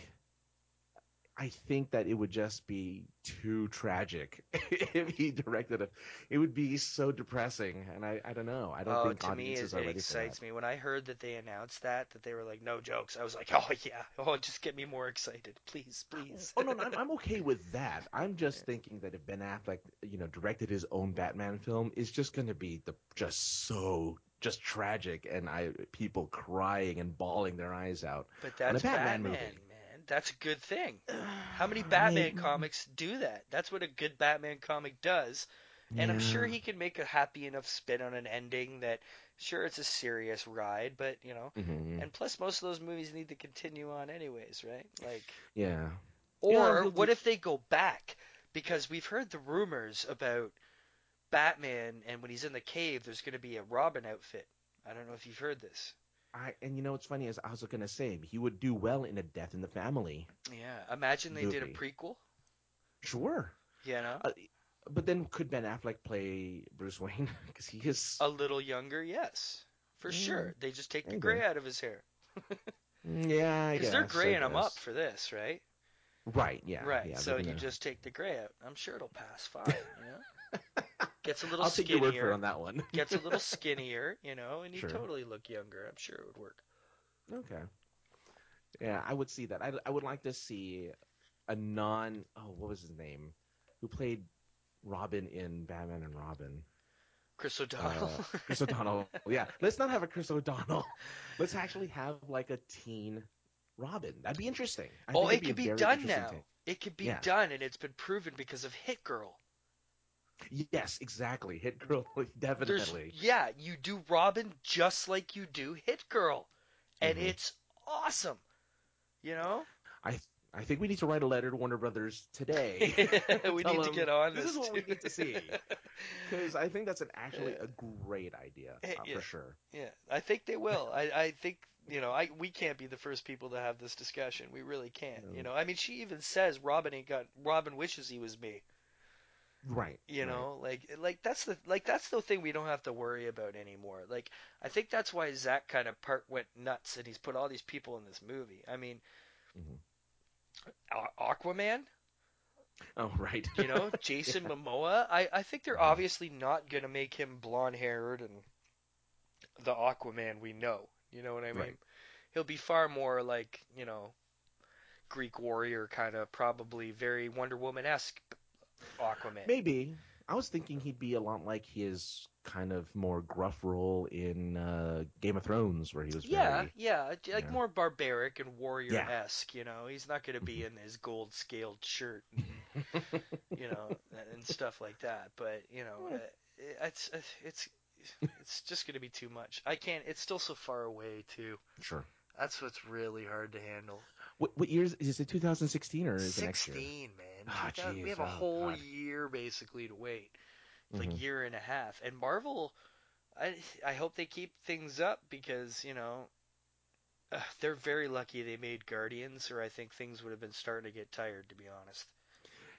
I think that it would just be too tragic (laughs) if he directed it. It would be so depressing, and I, I don't know. I don't
oh,
think
to me, it,
audiences are
it
ready for that.
excites me. When I heard that they announced that, that they were like, no jokes, I was like, (laughs) oh, yeah. Oh, just get me more excited. Please, please.
Oh no, no I'm, I'm (laughs) okay with that. I'm just thinking that if Ben Affleck, you know, directed his own Batman film, it's just going to be the just so just tragic, and I people crying and bawling their eyes out.
But that's
Batman
Batman,
movie.
man. That's a good thing. (sighs) How many Batman
I-
comics do that? That's what a good Batman comic does. And I'm sure he can make a happy enough spin on an ending that Sure, it's a serious ride, but you know,
Mhm.
and plus most of those movies need to continue on anyways, right? Like,
Yeah.
or
Yeah,
what
do-
if they go back? Because we've heard the rumors about Batman, and when he's in the cave, there's going to be a Robin outfit. I don't know if you've heard this.
I and you know what's funny is I was gonna say he would do well in a Death in the Family.
Yeah, imagine they did a prequel.
Sure.
Yeah. know,
Uh, but then could Ben Affleck play Bruce Wayne? (laughs) Because he is.
a little younger, yes, for
Mm,
sure. They just take the gray out of his hair (laughs)
Mm, yeah,
because they're graying him up for this, right?
Right. Yeah.
right.
Yeah,
so you just take the gray out. I'm sure it'll pass fine. You know, (laughs) gets a little
I'll take
skinnier.
your word for on that one.
gets a little (laughs) skinnier, you know, and you
Sure.
totally look younger. I'm sure it would work.
Okay. Yeah, I would see that. I, I would like to see a non. Oh, what was his name? Who played Robin in Batman and Robin?
Chris O'Donnell.
Uh, (laughs) Chris O'Donnell. Yeah, let's not have a Chris O'Donnell. Let's actually have like a teen Robin. That'd be interesting. I
oh,
think
it could
a
be done now.
take.
It could be
Yeah.
done, and it's been proven because of Hit Girl.
Yes, exactly. Hit Girl, (laughs)
There's,
definitely.
yeah, you do Robin just like you do Hit Girl, and
Mhm.
it's awesome. You know,
I I think we need to write a letter to Warner Brothers today. (laughs)
we need to get on
This
this.
is what we need to see. (laughs) Because I think that's an actually a great idea
Eh,
uh,
yeah.
for sure.
Yeah, I think they will. I, I think you know, I we can't be the first people to have this discussion. We really can't. You know, I mean, she even says Robin ain't got. Robin wishes he was me.
Right.
You
right.
know, like like that's the like that's the thing we don't have to worry about anymore. Like I think that's why Zack kind of part went nuts and he's put all these people in this movie. I mean,
Mhm.
Aquaman,
Oh, (laughs) right.
you know, (laughs) Jason Momoa. I I think they're
Mhm.
obviously not gonna make him blonde haired and the Aquaman we know. You know what I mean?
Right.
He'll be far more like you know, Greek warrior kind of, probably very Wonder Woman esque Aquaman.
Maybe. I was thinking he'd be a lot like his kind of more gruff role in uh, Game of Thrones, where he was
Yeah,
very.
yeah, like
yeah.
more barbaric and warrior
Yeah.
esque. You know, he's not going to be
Mhm.
in his gold scaled shirt, and, (laughs) you know, and stuff like that. But you know,
Yeah.
uh, it's it's it's just going to be too much. I can't. It's still so far away too.
Sure.
That's what's really hard to handle.
What, what year is, is it? 2016 or is it next year?
Sixteen, man.
Ah,
2000 we have a
oh,
whole
God.
year basically to wait. It's
Mhm.
like year and a half. And Marvel, I I hope they keep things up because you know. Uh, they're very lucky they made Guardians, or I think things would have been starting to get tired, to be honest.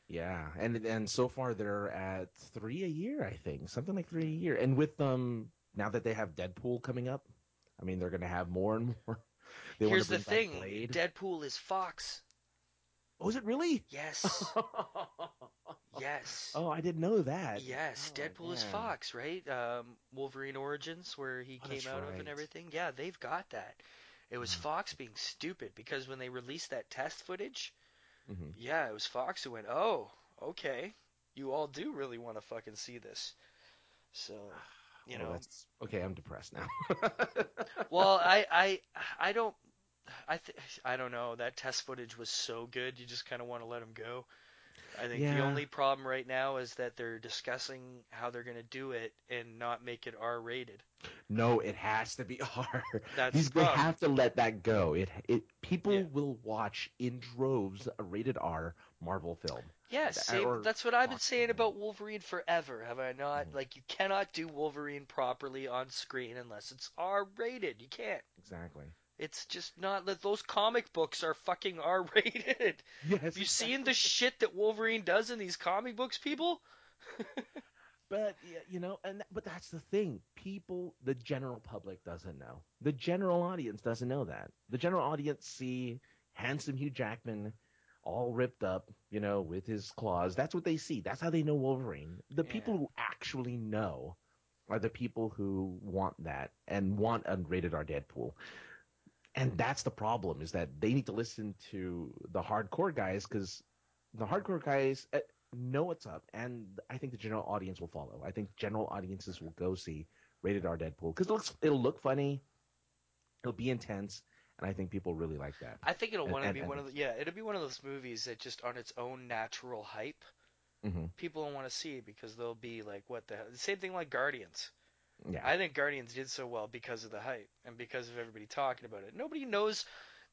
Yeah, and and so far they're at three a year, I think, something like three a year. And with um now that they have Deadpool coming up, I mean they're going to have more and (laughs) more. They
Here's the thing: Deadpool is Fox.
Oh, is it really? (laughs)
Yes, (laughs) yes,
oh, I didn't know that.
yes.
Oh,
Deadpool is. Fox, right? Um, Wolverine Origins, where he
Oh,
came out of and everything. Yeah, they've got that. It was
Mhm.
Fox being stupid because when they released that test footage,
Mhm.
yeah, it was Fox who went, "Oh, okay, you all do really want to fucking see this." So, (sighs) you
Oh,
know,
that's okay. I'm depressed now. (laughs)
well, I, I, I don't, I, th- I don't know. That test footage was so good, you just kind of want to let them go. I think the only problem right now is that they're discussing how they're going to do it and not make it R-rated.
no, it has to be (laughs) R.
That's
These, they have to let that go. It it people
Yeah.
will watch in droves a rated R Marvel film.
Yeah,
Th-
that's what I've been saying about Wolverine forever, have I not?
Mhm.
Like, you cannot do Wolverine properly on screen unless it's R-rated. You can't.
Exactly.
It's just not that those comic books are fucking (laughs) R-rated.
Yes.
Have you seen the shit that Wolverine does in these comic books, people? (laughs)
But you know, and but that's the thing. People, the general public doesn't know. The general audience doesn't know that. The general audience see handsome Hugh Jackman, all ripped up, you know, with his claws. That's what they see. That's how they know Wolverine. The
Yeah.
people who actually know are the people who want that and want a rated R Deadpool. And that's the problem is that they need to listen to the hardcore guys because the hardcore guys uh, know what's up, and I think the general audience will follow. I think general audiences will go see rated R Deadpool because it looks it'll look funny, it'll be intense, and I think people really like that.
I think it'll want to be
and
one of the, yeah, it'll be one of those movies that just on its own natural hype,
hmm
people don't want to see because they'll be like, what the hell? The same thing like Guardians.
Yeah.
I think Guardians did so well because of the hype and because of everybody talking about it. Nobody knows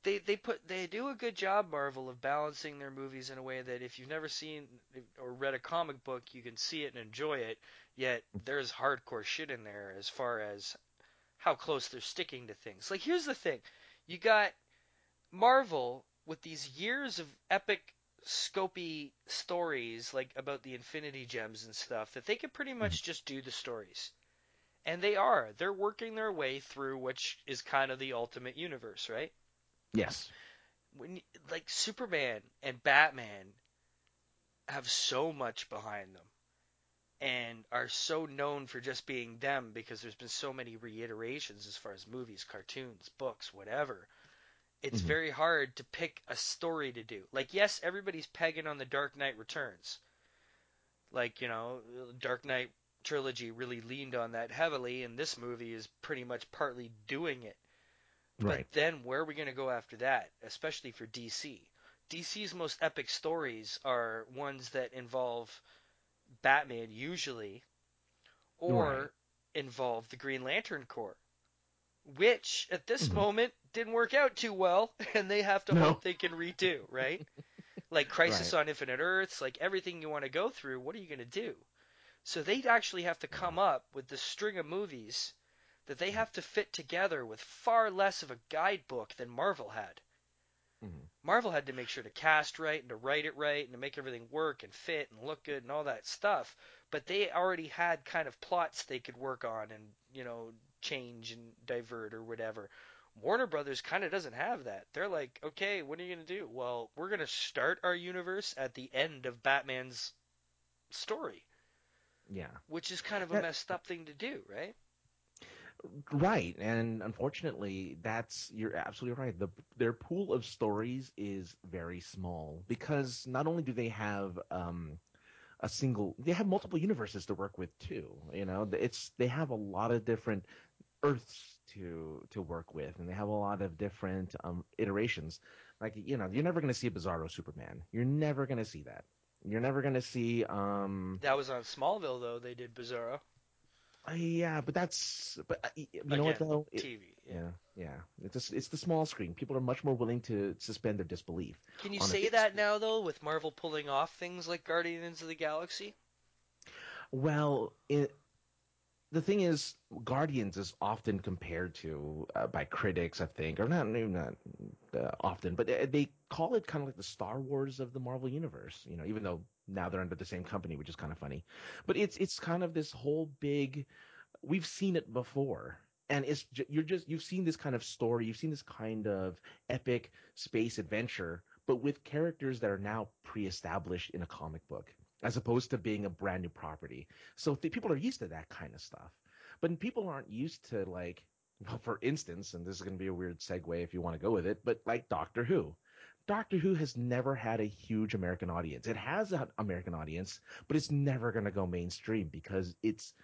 they they put they do a good job Marvel of balancing their movies in a way that if you've never seen or read a comic book, you can see it and enjoy it. Yet there's hardcore shit in there as far as how close they're sticking to things. Like here's the thing. You got Marvel with these years of epic scopy stories like about the Infinity Gems and stuff that they could pretty mm-hmm. much just do the stories. And they are. They're working their way through which is kind of the ultimate universe, right?
Yes.
When like Superman and Batman have so much behind them and are so known for just being them because there's been so many reiterations as far as movies, cartoons, books, whatever. It's
Mhm.
very hard to pick a story to do. Like yes, everybody's pegging on the Dark Knight Returns. Like, you know, Dark Knight trilogy really leaned on that heavily and this movie is pretty much partly doing it.
Right.
But then where are we going to go after that, especially for DC? DC's most epic stories are ones that involve Batman usually or
Right.
involve the Green Lantern Corps, which at this
Mhm.
moment didn't work out too well (laughs) and they have to
No.
hope they can redo, right? (laughs) like Crisis on Infinite Earths, like everything you want to go through, what are you going to do? So they'd actually have to come up with the string of movies that they have to fit together with far less of a guidebook than Marvel had.
Mhm.
Marvel had to make sure to cast right and to write it right and to make everything work and fit and look good and all that stuff. But they already had kind of plots they could work on and, you know, change and divert or whatever. Warner Brothers kind of doesn't have that. They're like, okay, what are you going to do? Well, we're going to start our universe at the end of Batman's story,
Yeah.
which is kind of a
That-
messed up thing to do, right?
Right, and unfortunately, that's you're absolutely right. The their pool of stories is very small because not only do they have um, a single, they have multiple universes to work with too. You know, it's they have a lot of different Earths to to work with, and they have a lot of different um, iterations. Like you know, you're never going to see a Bizarro Superman. You're never going to see that. You're never going to see um,
That was on Smallville, though. They did Bizarro.
uh, yeah, but that's but uh, you know what though? It-
TV.
yeah, yeah. It's just, it's the small screen. People are much more willing to suspend their disbelief.
Can you say that now, though, with Marvel pulling off things like Guardians of the Galaxy?
Well, it, the thing is, Guardians is often compared to uh, by critics, I think, or not not uh, often, but they, they call it kind of like the Star Wars of the Marvel universe. You know, even though now they're under the same company, which is kind of funny. But it's it's kind of this whole big. We've seen it before. And it's you're just you've seen this kind of story, you've seen this kind of epic space adventure, but with characters that are now pre-established in a comic book, as opposed to being a brand new property. So th- people are used to that kind of stuff. But people aren't used to like, well, for instance, and this is going to be a weird segue if you want to go with it, but like Doctor Who. Doctor Who has never had a huge American audience. It has an American audience, but it's never going to go mainstream because it's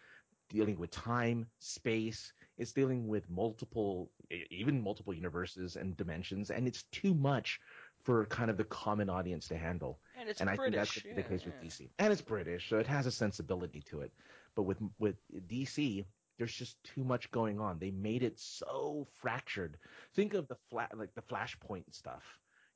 dealing with time, space. It's dealing with multiple, even multiple universes and dimensions, and it's too much for kind of the common audience to handle.
And it's
I think that's
British,
the
yeah,
case with. DC, and it's British, so it has a sensibility to it. But with with DC, there's just too much going on. They made it so fractured. Think of the flat, like the Flashpoint stuff,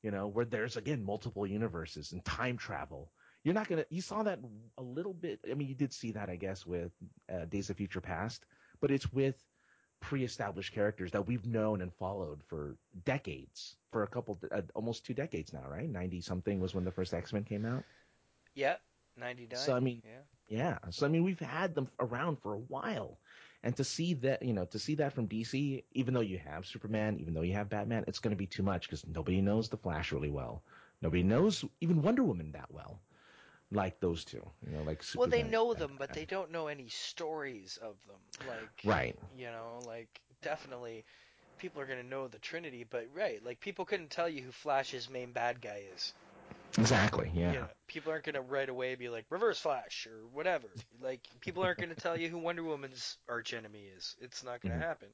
you know, where there's again multiple universes and time travel. You're not gonna. You saw that a little bit. I mean, you did see that, I guess, with uh, Days of Future Past, but it's with pre-established characters that we've known and followed for decades, for a couple, uh, almost two decades now, right? Ninety something was when the first X Men came out.
Yeah, 99.
So I mean,
yeah.
yeah. So I mean, we've had them around for a while, and to see that, you know, to see that from DC, even though you have Superman, even though you have Batman, it's going to be too much because nobody knows the Flash really well. Nobody knows even Wonder Woman that well, like those two. You know, like
Well, they know
and
them, but they don't know any stories of them. Like,
Right.
You know, like definitely, people are gonna know the Trinity, but right, like people couldn't tell you who Flash's main bad guy is.
Exactly. Yeah.
You know, people aren't gonna right away be like Reverse Flash or whatever. like people aren't gonna tell you who Wonder Woman's arch enemy is. It's not gonna
Mhm.
happen.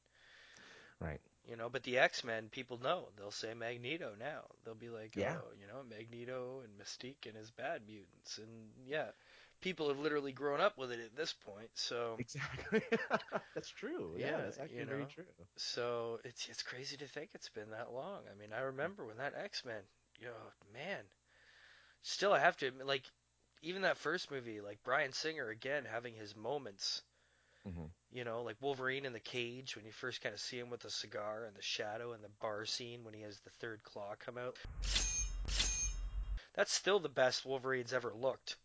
Right.
You know, but the X Men, people know. They'll say Magneto now. They'll be like,
Yeah.
oh, you know, Magneto and Mystique and his bad mutants, and yeah, people have literally grown up with it at this point. So
Exactly. (laughs) that's true. Yeah, that's actually
you
very true.
So it's it's crazy to think it's been that long. I mean, I remember when that X Men, yo, man. Still, I have to admit, like, even that first movie, like Bryan Singer again having his moments.
hmm
You know, like Wolverine in the cage when you first kind of see him with the cigar and the shadow and the bar scene when he has the third claw come out. That's still the best Wolverine's ever looked.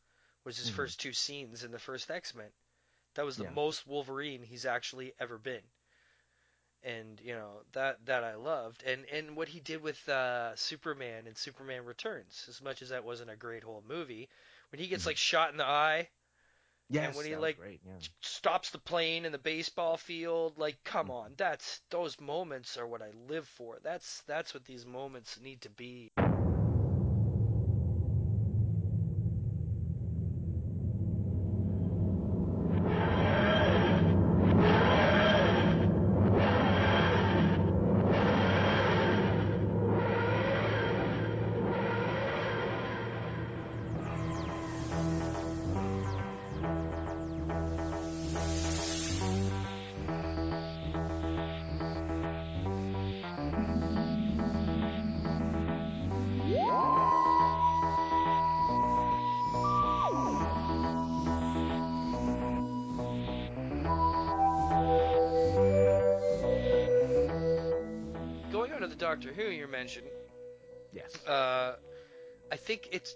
Was his
Mhm.
first two scenes in the first X Men. That was the
Yeah.
most Wolverine he's actually ever been. And you know that that I loved, and and what he did with uh, Superman and Superman Returns, as much as that wasn't a great whole movie, when he gets
Mhm.
like shot in the eye,
Yes,
when he, like,
great. Yeah.
stops the plane in the baseball field. Like, come
Mhm.
on, that's those moments are what I live for. That's that's what these moments need to be.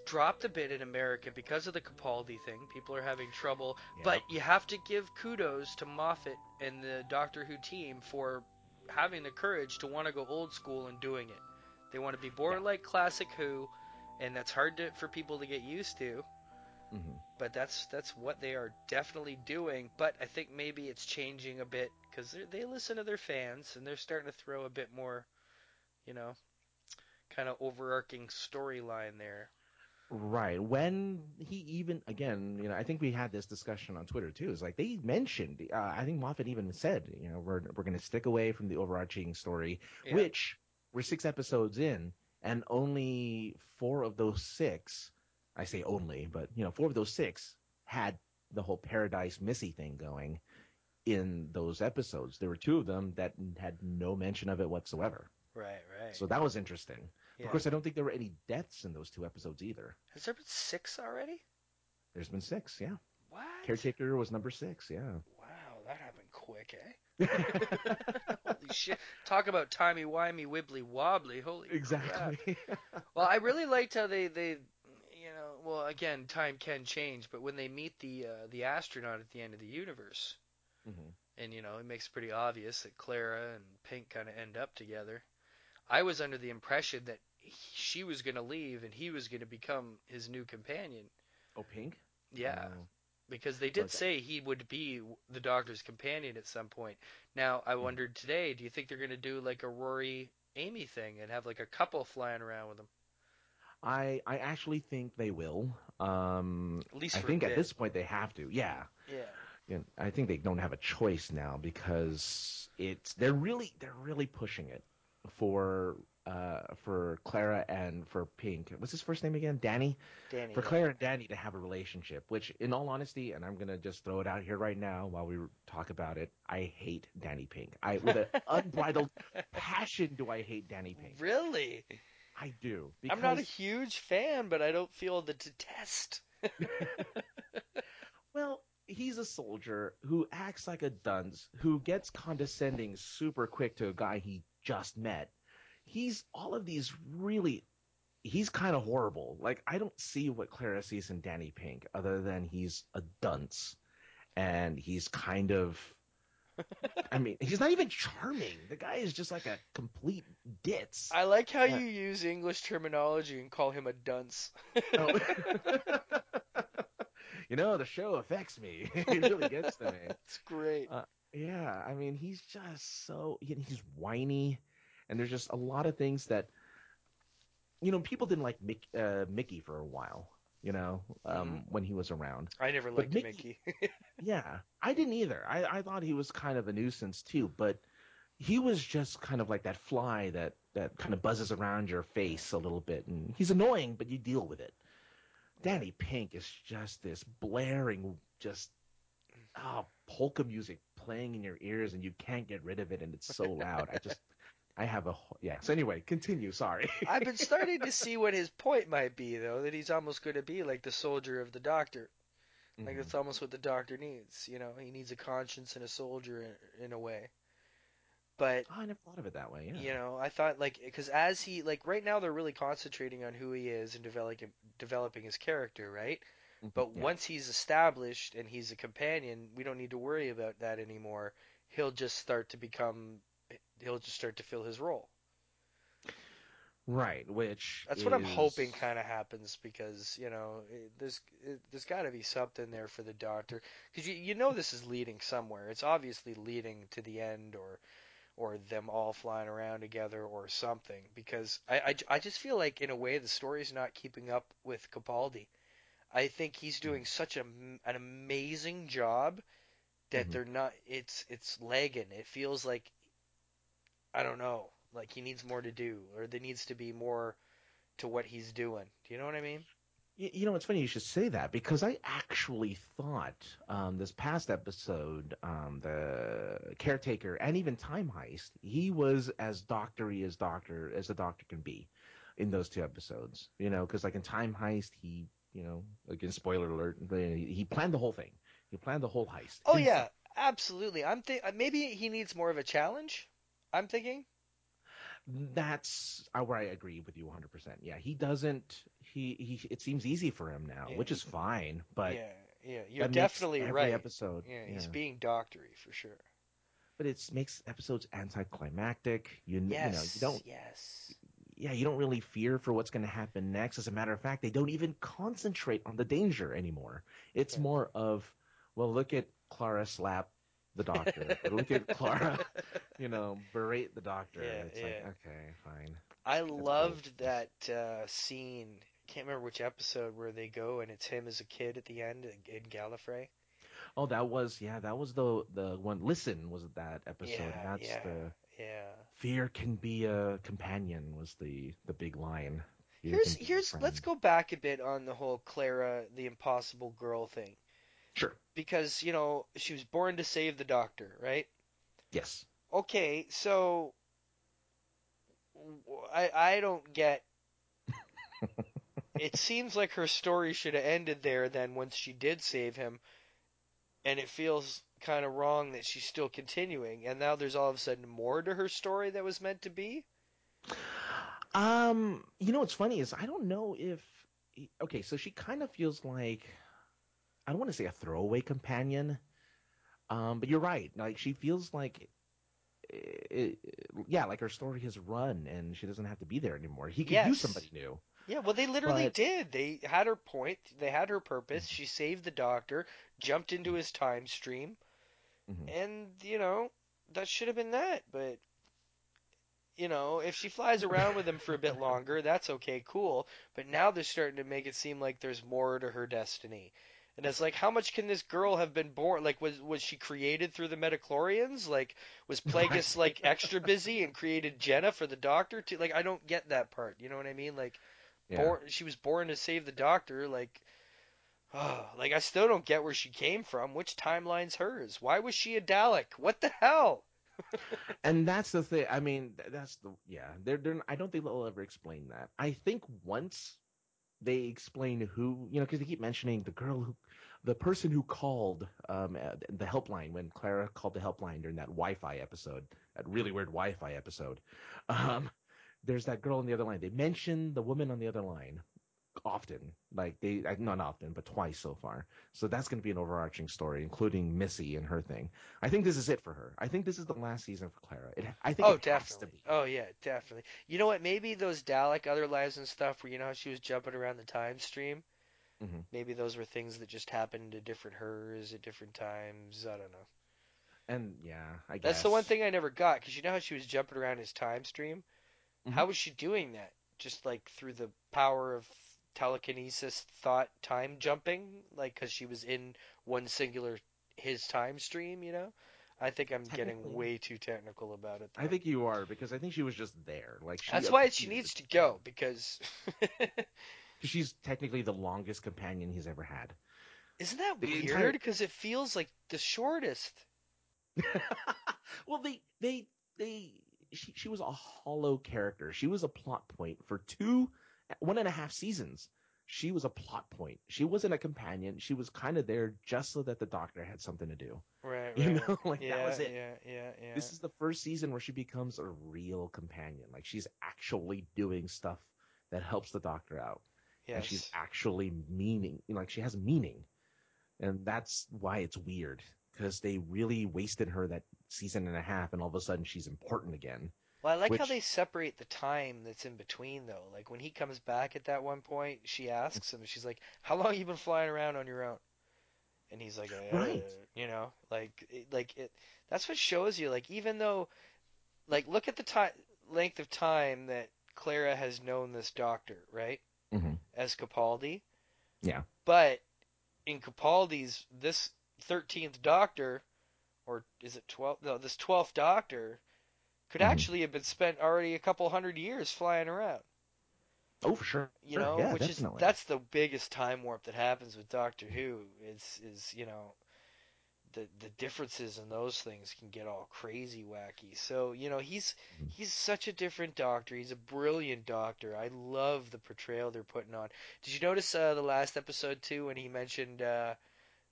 Dropped a bit in America because of the Capaldi thing. People are having trouble, but you have to give kudos to Moffat and the Doctor Who team for having the courage to want to go old school and doing it. They want to be more
Yeah.
like classic Who, and that's hard to, for people to get used to.
hmm
But that's that's what they are definitely doing. But I think maybe it's changing a bit because they listen to their fans and they're starting to throw a bit more, you know, kind of overarching storyline there.
Right. When he even again, you know, I think we had this discussion on Twitter too. It's like they mentioned. Uh, I think Moffat even said, you know, we're we're going to stick away from the overarching story,
Yeah.
which we're six episodes in, and only four of those six, I say only, but you know, four of those six had the whole Paradise Missy thing going in those episodes. There were two of them that had no mention of it whatsoever.
Right, right.
So that was interesting.
Yeah.
Of course, I don't think there were any deaths in those two episodes either.
Has there been six already?
There's been six, yeah.
What?
Caretaker was number six, yeah.
Wow, that happened quick, eh? (laughs) Holy shit! Talk about timey wimey wibbly wobbly. Holy.
Exactly. (laughs)
Well, I really liked how they they you know well again time can change, but when they meet the uh, the astronaut at the end of the universe,
Mhm.
and you know it makes pretty obvious that Clara and Pink kind of end up together. I was under the impression that she was going to leave and he was going to become his new companion.
Oh, Pink?
Yeah.
Oh.
Because they did say he would be the Doctor's companion at some point. Now, I wondered today, do you think they're going to do like a Rory Amy thing and have like a couple flying around with them?
I I actually think they will. Um,
At least
I think at this point they have to. Yeah.
Yeah.
You know, I think they don't have a choice now because it's they're really they're really pushing it for uh for Clara and for Pink. What's his first name again? Danny.
Danny.
for. Claire and Danny to have a relationship, which, in all honesty, and I'm gonna just throw it out here right now while we talk about it, I hate Danny Pink. I, with an (laughs) unbridled passion, do I hate Danny Pink?
Really?
I do.
I'm not a huge fan, but I don't feel the detest. (laughs)
Well, he's a soldier who acts like a dunce, who gets condescending super quick to a guy he just met. He's all of these really. He's kind of horrible. Like I don't see what Clara sees in Danny Pink other than he's a dunce, and he's kind of. I mean, he's not even charming. The guy is just like a complete ditz.
I like how
Yeah.
you use English terminology and call him a dunce.
Oh. (laughs) (laughs) you know, the show affects me. (laughs) it really gets to me.
It's great.
Uh, yeah, I mean, he's just so he's whiny, and there's just a lot of things that, you know, people didn't like Mick, uh, Mickey for a while. You know, um, when he was around.
I never
But
liked
Mickey-
Mickey. (laughs)
Yeah, I didn't either. I, I thought he was kind of a nuisance too, but he was just kind of like that fly that that kind of buzzes around your face a little bit, and he's annoying, but you deal with it. Danny Pink is just this blaring, just oh, polka music playing in your ears, and you can't get rid of it, and it's so loud. I just, (laughs) I have a yeah. So anyway, continue. Sorry. (laughs)
I've been starting to see (laughs) what his point might be, though, that he's almost going to be like the soldier of the doctor. Like
Mhm.
that's almost what the doctor needs. You know, he needs a conscience and a soldier in, in a way. But
Oh, I never thought of it that way. Yeah.
you know, I thought like because as he like right now they're really concentrating on who he is and developing developing his character, right?
Mhm,
But
yeah.
once he's established and he's a companion, we don't need to worry about that anymore. He'll just start to become he'll just start to fill his role.
Right, which
That's what I'm hoping kind of happens because you know it, there's it, there's got to be something there for the doctor because you you know this is leading somewhere. It's obviously leading to the end or or them all flying around together or something because I, I, I just feel like in a way the story's not keeping up with Capaldi. I think he's doing such a, an amazing job that
Mhm.
they're not it's it's lagging. It feels like I don't know, like he needs more to do or there needs to be more to what he's doing. Do you know what I mean?
Y- You know, it's funny you should say that because I actually thought um, this past episode, um, the caretaker and even Time Heist, he was as doctory as doctor as a doctor can be in those two episodes. You know, because like in Time Heist, he, you know, again, spoiler alert, he planned the whole thing. He planned the whole heist.
Oh yeah, absolutely. I'm think maybe he needs more of a challenge. I'm thinking.
That's uh, where I agree with you 100%. Yeah, he doesn't. He, he it seems easy for him now,
Yeah.
which is fine. But
yeah, yeah, you're definitely
every
right.
Episode,
Yeah,
yeah.
he's being doctory for sure.
but it makes episodes anticlimactic. You, you know,
Yes,
you don't.
yes.
Yeah, you don't really fear for what's going to happen next. As a matter of fact, they don't even concentrate on the danger anymore. It's more of, well, look at Clara slap the doctor. or look at Clara, you know, berate the doctor.
Yeah,
it's like, okay, fine.
I loved that uh, scene. Can't remember which episode where they go and it's him as a kid at the end in, Gallifrey.
Oh, that was yeah, that was the the one. Listen, was that episode?
Yeah,
That's
yeah,
the
yeah.
fear can be a companion. Was the the big line. Fear
Here's
can be a
here's let's go back a bit on the whole Clara the impossible girl thing
Sure.
because you know she was born to save the doctor, right?
Yes.
Okay, so I I don't get. (laughs) it seems like her story should have ended there then once she did save him, and it feels kind of wrong that she's still continuing, and now there's all of a sudden more to her story that was meant to be.
Um, you know what's funny is I don't know if okay, so she kind of feels like I don't want to say a throwaway companion, um, but you're right. Like she feels like, it, yeah, like her story has run and she doesn't have to be there anymore. He could use somebody new.
Yeah, well, they literally
But-
did. They had her point. They had her purpose. She saved the doctor, jumped into his time stream,
Mhm.
and you know that should have been that. But you know, if she flies around with him for a bit (laughs) longer, that's okay, cool. But now they're starting to make it seem like there's more to her destiny. And it's like, how much can this girl have been born? Like, was was she created through the Midi-chlorians? Like, was (laughs) Plagueis like extra busy and created Jenna for the Doctor? To like, I don't get that part. You know what I mean? Like,
Yeah.
born she was born to save the doctor like oh, (sighs) like I still don't get where she came from. Which timeline's hers? Why was she a Dalek? What the hell? (laughs)
And that's the thing. I mean, that's the yeah. They're, they're I don't think they'll ever explain that. I think once they explain who, you know, because they keep mentioning the girl who, the person who called um uh, the helpline when Clara called the helpline during that Wi-Fi episode, that really weird Wi-Fi episode. Um, there's that girl on the other line. They mention the woman on the other line often, like they not often, but twice so far. So that's going to be an overarching story, including Missy and her thing. I think this is it for her. I think this is the last season for Clara. It, I think
oh,
it has to
definitely.
be.
Oh yeah, definitely. You know what? Maybe those Dalek other lives and stuff, where you know how she was jumping around the time stream.
Mhm.
Maybe those were things that just happened to different hers at different times. I don't know.
And yeah, I guess
That's the one thing I never got because you know how she was jumping around his time stream.
Mhm.
How was she doing that? Just like through the power of telekinesis, thought, time jumping, like because she was in one singular his time stream. You know, I think I'm getting way too technical about it.
I think you are because I think she was just there. Like she
that's why she needs to go because (laughs)
She's technically the longest companion he's ever had.
Isn't that
The
weird?
entire-
Because it feels like the shortest. (laughs)
well, they they they she she was a hollow character. She was a plot point for two one and a half seasons. She was a plot point. She wasn't a companion. She was kind of there just so that the doctor had something to do.
Right,
You know, like
yeah,
that was it.
Yeah, yeah, yeah.
This is the first season where she becomes a real companion. Like she's actually doing stuff that helps the doctor out. And she's actually meaning, like she has meaning. And that's why it's weird because they really wasted her that season and a half and all of a sudden she's important again.
Well, I like how they separate the time that's in between, though. Like when he comes back at that one point, she asks him, she's like, "How long you been flying around on your own?" And he's like, uh,
Right.
You know, like, it, like it. That's what shows you. Like, even though, like, look at the time length of time that Clara has known this doctor, right? As Capaldi,
Yeah.
but in Capaldi's this thirteenth Doctor, or is it twelve? No, this twelfth Doctor could
Mhm.
actually have been spent already a couple hundred years flying around.
Oh, for sure.
You know,
yeah,
which
definitely.
is that's the biggest time warp that happens with Doctor Who. Is is you know. The, the differences in those things can get all crazy wacky. So you know he's
Mm-hmm.
he's such a different doctor. He's a brilliant doctor. I love the portrayal they're putting on. Did you notice uh, the last episode too when he mentioned uh,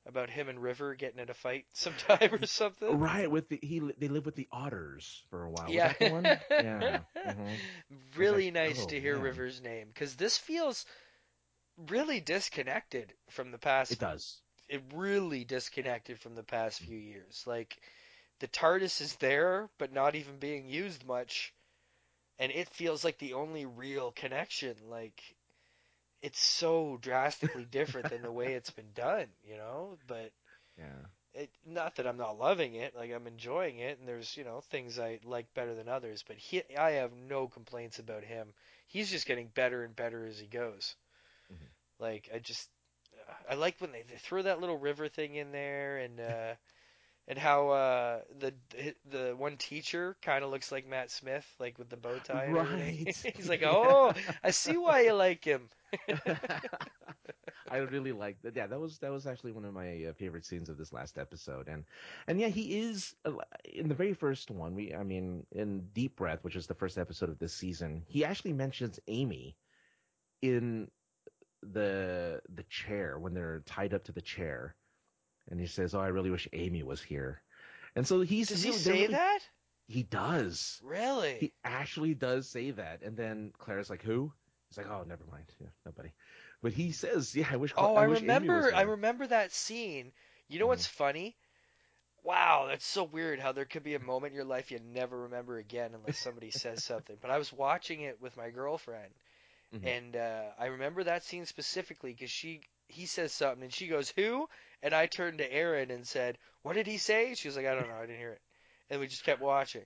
about him and River getting in a fight (laughs) sometime or something?
Right, with the he they live with the otters for a while.
Yeah.
Was that the one? yeah. (laughs) mhm.
Really
like,
nice
oh,
to hear
man.
River's name because this feels really disconnected from the past.
It does.
It really disconnected from the past few years. Like the TARDIS is there, but not even being used much, and it feels like the only real connection. Like it's so drastically different than the way it's been done, you know. But (laughs)
Yeah.
it, not that I'm not loving it, like I'm enjoying it, and there's you know things I like better than others, but he, I have no complaints about him. He's just getting better and better as he goes. Mm-hmm. Like I just, I like when they, they throw that little river thing in there, and uh, and how uh, the the one teacher kind of looks like Matt Smith, like with the bow tie.
Right. (laughs)
He's like, (laughs) oh, I see why you like him. (laughs)
I really like that. Yeah, that was that was actually one of my uh, favorite scenes of this last episode, and and yeah, he is uh, in the very first one. We, I mean, in Deep Breath, which is the first episode of this season, he actually mentions Amy in the the chair when they're tied up to the chair, and he says, "Oh, I really wish Amy was here." And so he's
Does he say
really-
that?
He does.
Really?
He actually does say that, and then Claire's like, "Who?" He's like, "Oh, never mind. Yeah, nobody." But he says, "Yeah, I wish."
Oh,
I,
I,
wish
remember. I remember that scene. You know mm-hmm. what's funny? Wow, that's so weird. How there could be a moment in your life you never remember again unless somebody says something. But I was watching it with my girlfriend,
Mhm.
and uh, I remember that scene specifically because she he says something and she goes who, and I turned to Aaron and said, "What did he say?" She was like, "I don't know. I didn't hear it," and we just kept watching.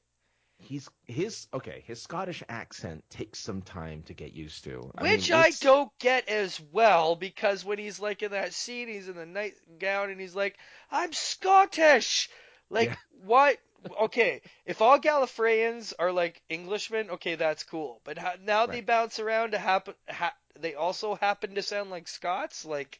He's his okay. His Scottish accent takes some time to get used to. I mean,
Which I don't get as well because when he's like in that scene, he's in the nightgown and he's like, "I'm Scottish." Like
Yeah.
what? Okay, if all Gallifreyans are like Englishmen, okay, that's cool. But how, now they bounce around to happen. Ha, they also happen to sound like Scots. Like,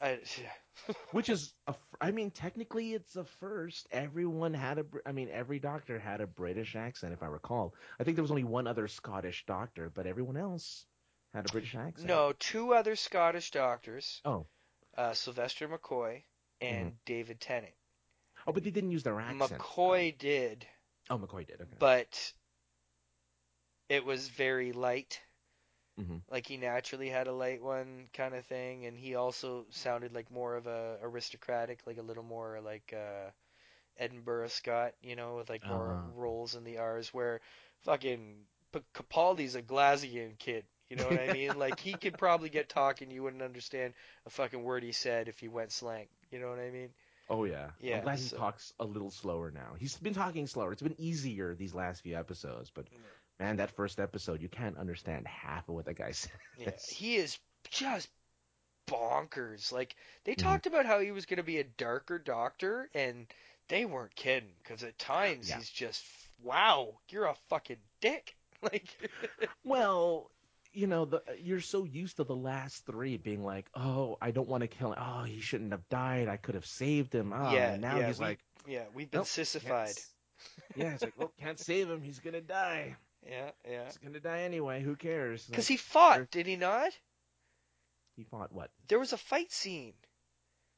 I, (laughs)
which is a, I mean, technically, it's a first. Everyone had a, I mean, every doctor had a British accent, if I recall. I think there was only one other Scottish doctor, but everyone else had a British accent.
no, two other Scottish doctors,
Oh.
uh, Sylvester McCoy and David Tennant.
Oh, but they didn't use their accent.
McCoy did.
Oh, McCoy did. Okay.
but it was very light.
Mhm.
Like he naturally had a light one kind of thing, and he also sounded like more of a aristocratic, like a little more like uh, Edinburgh Scot, you know, with like more
Ah.
rolls in the R's. Where fucking P- Capaldi's a Glasgowian kid. You know what I mean? (laughs) Like he could probably get talking, you wouldn't understand a fucking word he said if he went slang. You know what I mean?
Oh yeah.
Yeah,
I'm glad he talks a little slower now. He's been talking slower. It's been easier these last few episodes, but man, that first episode you can't understand half of what that guy (laughs) says.
Yeah, he is just bonkers. Like they
Mm-hmm.
talked about how he was going to be a darker doctor, and they weren't kidding. Because at times
Yeah.
he's just, wow, you're a fucking dick. (laughs) Like,
Well, you know, the uh, you're so used to the last three being like, oh, I don't want to kill him. Oh, he shouldn't have died. I could have saved him. Oh,
yeah,
and now
yeah,
he's
we-
like,
yeah, we've been
nope,
sissified.
Yeah, it's like, well, can't save him. He's gonna die. (laughs)
Yeah, yeah.
He's gonna die anyway. Who cares?
Because
Like,
he fought, did he not?
he fought what?
There was a fight scene.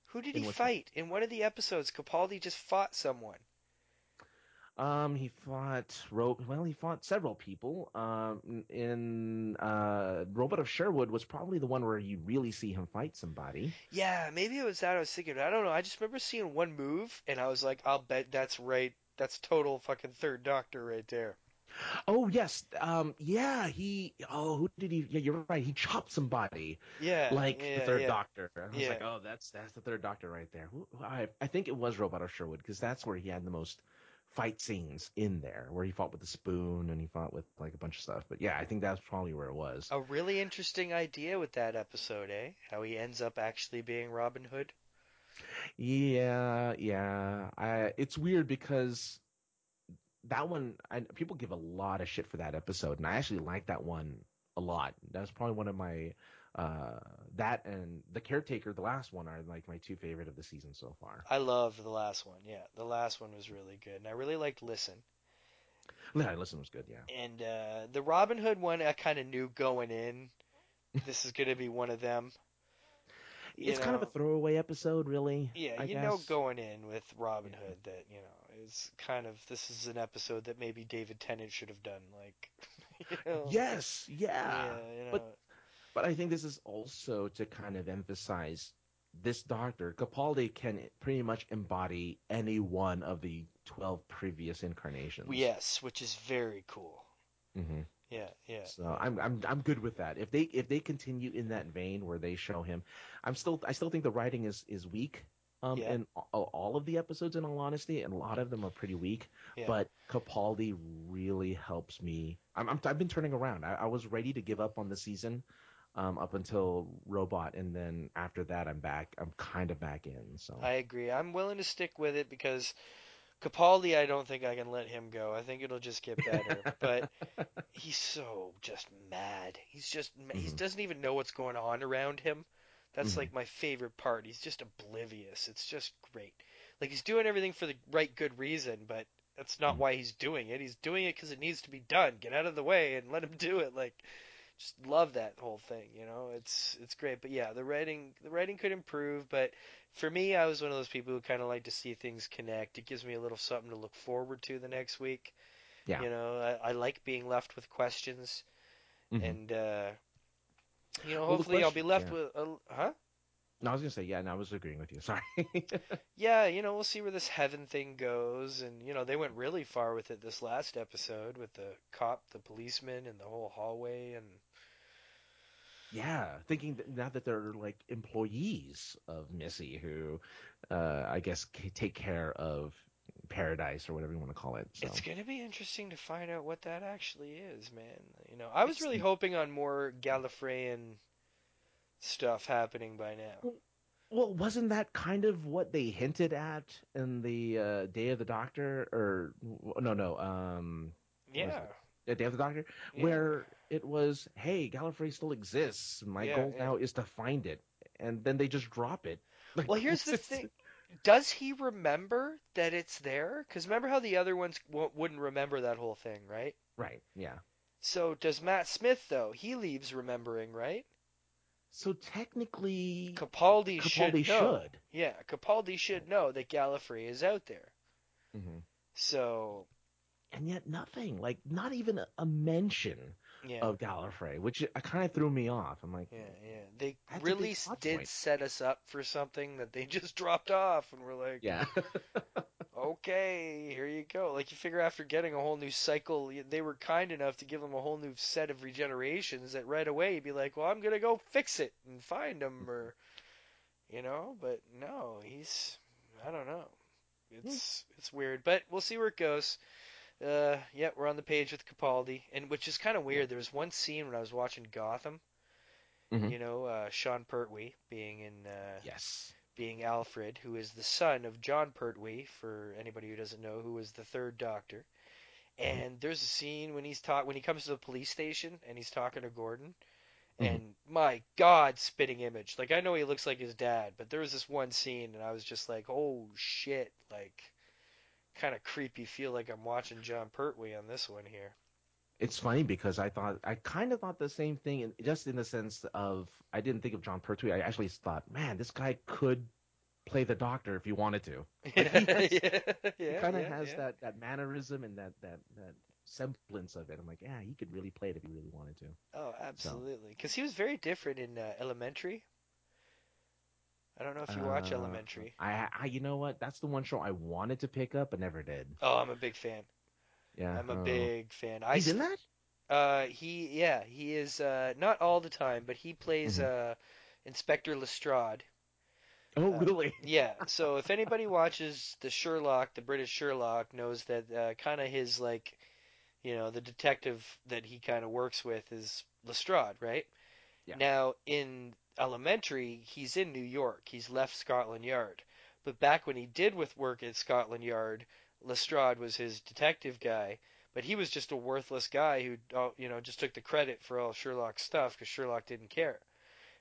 Who did
In
he
which one?
fight? In one of the episodes, Capaldi just fought someone.
Um, he fought Ro- well, he fought several people. Um, in uh, Robot of Sherwood was probably the one where you really see him fight somebody.
Yeah, maybe it was that I was thinking. I don't know. I just remember seeing one move, and I was like, I'll bet that's right. That's total fucking third doctor right there.
Oh yes, um, yeah, he. Oh, who did he? Yeah, you're right. He chopped somebody.
Yeah,
like
yeah,
the third
yeah.
doctor. I was
Yeah.
like, oh, that's that's the third doctor right there. I I think it was Robot of Sherwood because that's where he had the most fight scenes in there, where he fought with the spoon and he fought with like a bunch of stuff. But yeah, I think that's probably where it was.
A really interesting idea with that episode, eh? How he ends up actually being Robin Hood.
Yeah, yeah. I, it's weird because that one, I, people give a lot of shit for that episode, and I actually like that one a lot. That's probably one of my, uh, that and the caretaker, the last one, are like my two favorite of the season so far.
I loved the last one. Yeah, the last one was really good, and I really liked Listen.
Yeah, listen was good. Yeah.
And uh, the Robin Hood one, I kind of knew going in. This is going to be one of them. You
It's kind of a throwaway episode, really.
Yeah,
I
you
guess.
know going in with Robin Hood that, you know, is kind of this is an episode that maybe David Tennant should have done like (laughs) you know.
Yes, yeah.
Yeah, you know.
But but I think this is also to kind of emphasize this doctor Capaldi can pretty much embody any one of the twelve previous incarnations.
yes, which is very cool.
hmm
Yeah, yeah.
So I'm I'm I'm good with that. If they if they continue in that vein where they show him, I'm still I still think the writing is is weak. Um,
Yeah.
in all, of the episodes, in all honesty, and a lot of them are pretty weak.
Yeah.
But Capaldi really helps me. I'm, I'm I've been turning around. I, I was ready to give up on the season, um, up until Robot, and then after that, I'm back. I'm kind of back in. So
I agree. I'm willing to stick with it because Capaldi, I don't think I can let him go. I think it'll just get better. but (laughs) he's so just mad. He's just ma- he doesn't even know what's going on around him. That's
Mhm.
like my favorite part. He's just oblivious. It's just great. Like he's doing everything for the right good reason, but that's not why he's doing it. He's doing it because it needs to be done. Get out of the way and let him do it. Like just love that whole thing, you know. It's it's great. But yeah, the writing the writing could improve, but for me, I was one of those people who kind of like to see things connect. It gives me a little something to look forward to the next week.
Yeah.
You know, I, I like being left with questions,
Mhm.
and uh, you know,
Well,
hopefully I'll be left
yeah.
with a huh?
no, I was gonna say yeah. No, I was agreeing with you. (laughs) Sorry.
Yeah, you know, we'll see where this heaven thing goes, and you know, they went really far with it this last episode with the cop, the policeman, and the whole hallway, and
Yeah, thinking that now that they're like employees of Missy, who uh, I guess c- take care of Paradise or whatever you want to call it. So
It's going to be interesting to find out what that actually is, man. You know, I was
It's-
really hoping on more Gallifreyan stuff happening by now.
well, wasn't that kind of what they hinted at in the uh, Day of the Doctor? Or no, no, um,
Yeah.
Day of the Doctor,
Yeah.
where it was, hey, Gallifrey still exists. My
Yeah,
goal
yeah.
now is to find it, and then they just drop it. Like,
Well, here's (laughs) the thing. Does he remember that it's there? Because remember how the other ones w- wouldn't remember that whole thing, right?
Right. Yeah.
So does Matt Smith though? He leaves remembering, right?
So technically,
Capaldi, should
Capaldi
know.
should.
Yeah, Capaldi should know that Gallifrey is out there.
hmm
So
and yet nothing. Like not even a, a mention
yeah,
of Gallifrey, which kind of threw me off. I'm like,
yeah, yeah. They really did
point.
set us up for something that they (laughs) just dropped off, and we're like,
yeah, (laughs)
okay, here you go. Like you figure after getting a whole new cycle, they were kind enough to give him a whole new set of regenerations. That right away you'd be like, well, I'm gonna go fix it and find him, or you know. But no, he's I don't know. Hmm. It's it's weird, but we'll see where it goes. Uh, yeah, we're on the page with Capaldi, and which is kind of weird. There was one scene when I was watching Gotham.
Mhm.
You know, uh, Sean Pertwee being in uh,
yes,
being Alfred, who is the son of Jon Pertwee, for anybody who doesn't know, who was the third Doctor. And there's a scene when he's talk when he comes to the police station and he's talking to Gordon,
Mhm.
and my God, spitting image. Like I know he looks like his dad, but there was this one scene and I was just like, oh shit, like kind of creepy. Feel like I'm watching Jon Pertwee on this one here.
It's funny because I thought I kind of thought the same thing, in, just in the sense of I didn't think of Jon Pertwee. I actually thought, man, this guy could play the Doctor if he wanted to. (laughs) Like, he, has-
yeah,
he kind of
yeah,
has
yeah.
that that mannerism and that that that semblance of it. I'm like, yeah, he could really play it if he really wanted to.
Oh, absolutely. Because he was very different in uh, Elementary. I don't know if you watch
Uh,
Elementary.
I, I, you know what? That's the one show I wanted to pick up but never did.
Oh, I'm a big fan.
Yeah,
I'm a
oh.
big fan. I
He's in that?
Uh, he yeah, he is uh not all the time, but he plays
Mhm.
uh Inspector Lestrade.
Oh,
Uh,
really? (laughs)
Yeah. So if anybody watches the Sherlock, the British Sherlock, knows that uh, kind of his like, you know, the detective that he kind of works with is Lestrade, right?
Yeah.
Now in Elementary, he's in New York. He's left Scotland Yard. But back when he did with work at Scotland Yard, Lestrade was his detective guy. But he was just a worthless guy who, uh, you know, just took the credit for all Sherlock's stuff because Sherlock didn't care.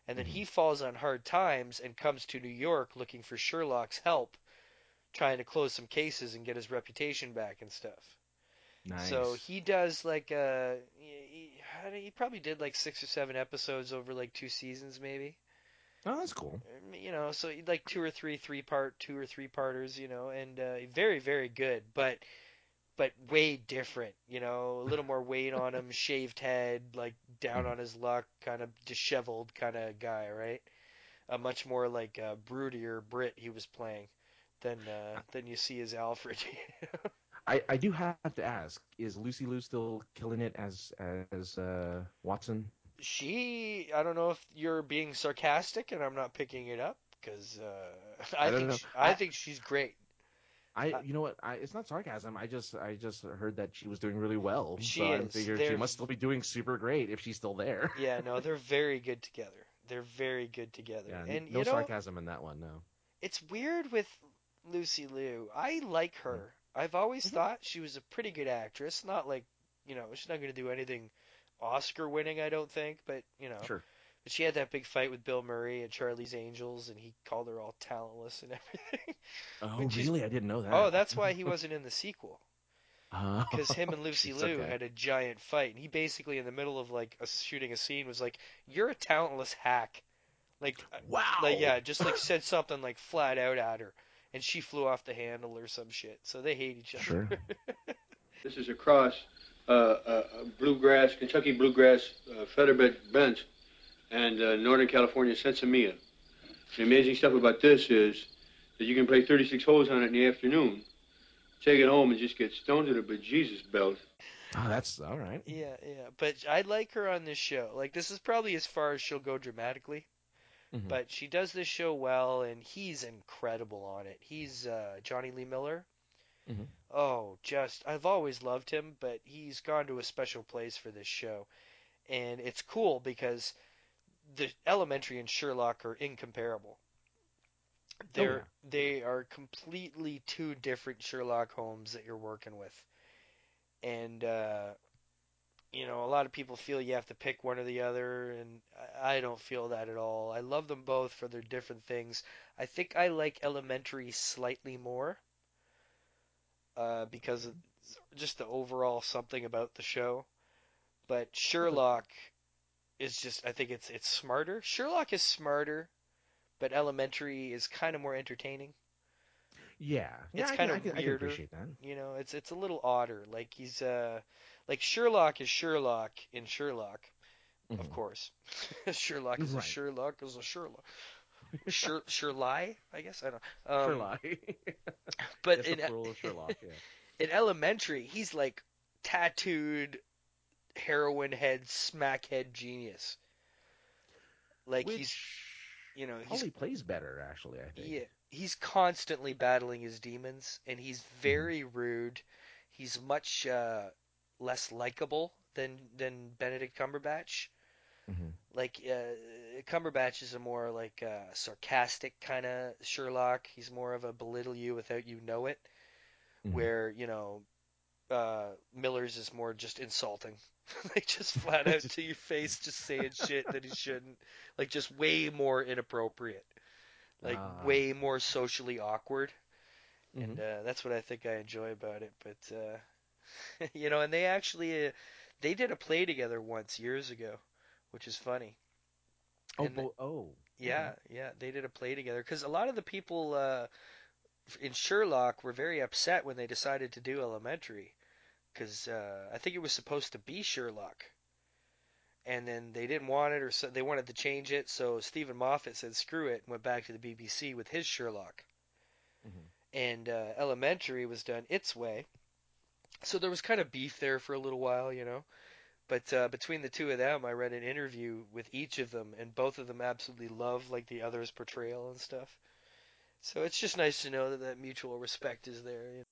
And then he falls on hard times and comes to New York looking for Sherlock's help, trying to close some cases and get his reputation back and stuff.
Nice.
So he does like uh he, probably did like six or seven episodes over like two seasons maybe.
oh, that's cool.
You know, so like two or three three part two or three parters, you know, and uh, very very good, but but way different, you know, a little more weight on him, (laughs) shaved head, like down on his luck, kind of disheveled kind of guy, right? A much more like uh, broodier Brit he was playing than uh, than you see as Alfred. (laughs)
I, I do have to ask: Is Lucy Liu still killing it as as uh, Watson?
she, I don't know if you're being sarcastic and I'm not picking it up because uh, (laughs) I,
I
think she, I
I-
think she's great.
I
Uh,
you know what? I, it's not sarcasm. I just I just heard that she was doing really well.
She
so I
is.
figured she
They're- she
must still be doing super great if she's still there. (laughs)
Yeah, no, they're very good together. They're very good together.
Yeah,
and
no
you know,
sarcasm in that one. No.
it's weird with Lucy Liu. I like her. I've always
Mm-hmm.
thought she was a pretty good actress. Not like, you know, she's not going to do anything Oscar winning, I don't think, but, you know.
Sure.
But she had that big fight with Bill Murray at Charlie's Angels, and he called her all talentless and (laughs) everything.
Oh, really? I didn't know that.
Oh, that's why he wasn't in the sequel. (laughs)
Oh,
Because him and Lucy (laughs) Liu
okay.
had a giant fight, and he basically, in the middle of like a, shooting a scene, was like, "You're a talentless hack." Like, uh,
Wow.
like yeah, just like said something like flat out at her, and she flew off the handle or some shit. So they hate each other.
Sure. (laughs)
This is across uh, uh, bluegrass, Kentucky bluegrass uh, featherbed bench and uh, Northern California sinsemilla. The amazing stuff about this is that you can play 36 holes on it in the afternoon, take it home and just get stoned to the bejesus belt.
Oh, that's all right.
Yeah, yeah. But I like her on this show. Like this is probably as far as she'll go dramatically.
Mhm.
But she does this show well, and he's incredible on it. He's uh, Jonny Lee Miller.
Mhm.
Oh, just I've always loved him, but he's gone to a special place for this show, and it's cool because the Elementary and Sherlock are incomparable. They're they are completely two different Sherlock Holmes that you're working with, and uh, you know a lot of people feel you have to pick one or the other, and I don't feel that at all. I love them both for their different things. I think I like Elementary slightly more uh, because of just the overall something about the show. But Sherlock is just I think it's it's smarter. Sherlock is smarter, but Elementary is kind of more entertaining.
Yeah. Yeah,
It's
I
kind
can,
of
I can, I can appreciate that.
You know, it's it's a little odder. Like he's uh like Sherlock is Sherlock in Sherlock, of
Mhm.
course. (laughs) Sherlock is
Right.
a Sherlock is a Sherlock. Sher (laughs) Sherlie, I guess I don't. Um,
Sherlock. (laughs)
But in
Sherlock. Yeah.
in Elementary, he's like tattooed heroin head, smackhead genius. Like he's, you know, he's
probably plays better, actually. I think.
Yeah, he's constantly battling his demons, and he's very rude. He's much uh, less likable than than Benedict Cumberbatch.
Mhm.
Like uh, Cumberbatch is a more like uh, sarcastic kind of Sherlock. He's more of a belittle you without you know it.
Mhm.
Where you know uh, Miller's is more just insulting. (laughs) like just flat out to your face, just saying shit that he shouldn't. Like just way more inappropriate. Like
Ah.
way more socially awkward.
Mhm.
And uh, that's what I think I enjoy about it. But uh, (laughs) you know, and they actually uh, they did a play together once years ago, which is funny.
Oh,
And-
bo- oh.
Yeah, yeah, they did a play together because a lot of the people uh, in Sherlock were very upset when they decided to do Elementary because uh, I think it was supposed to be Sherlock, and then they didn't want it or so they wanted to change it. So Steven Moffat said screw it and went back to the BBC with his Sherlock,
Mhm.
and uh, Elementary was done its way. So there was kind of beef there for a little while, you know. But uh, between the two of them, I read an interview with each of them, and both of them absolutely love like the other's portrayal and stuff. So it's just nice to know that that mutual respect is there. you know.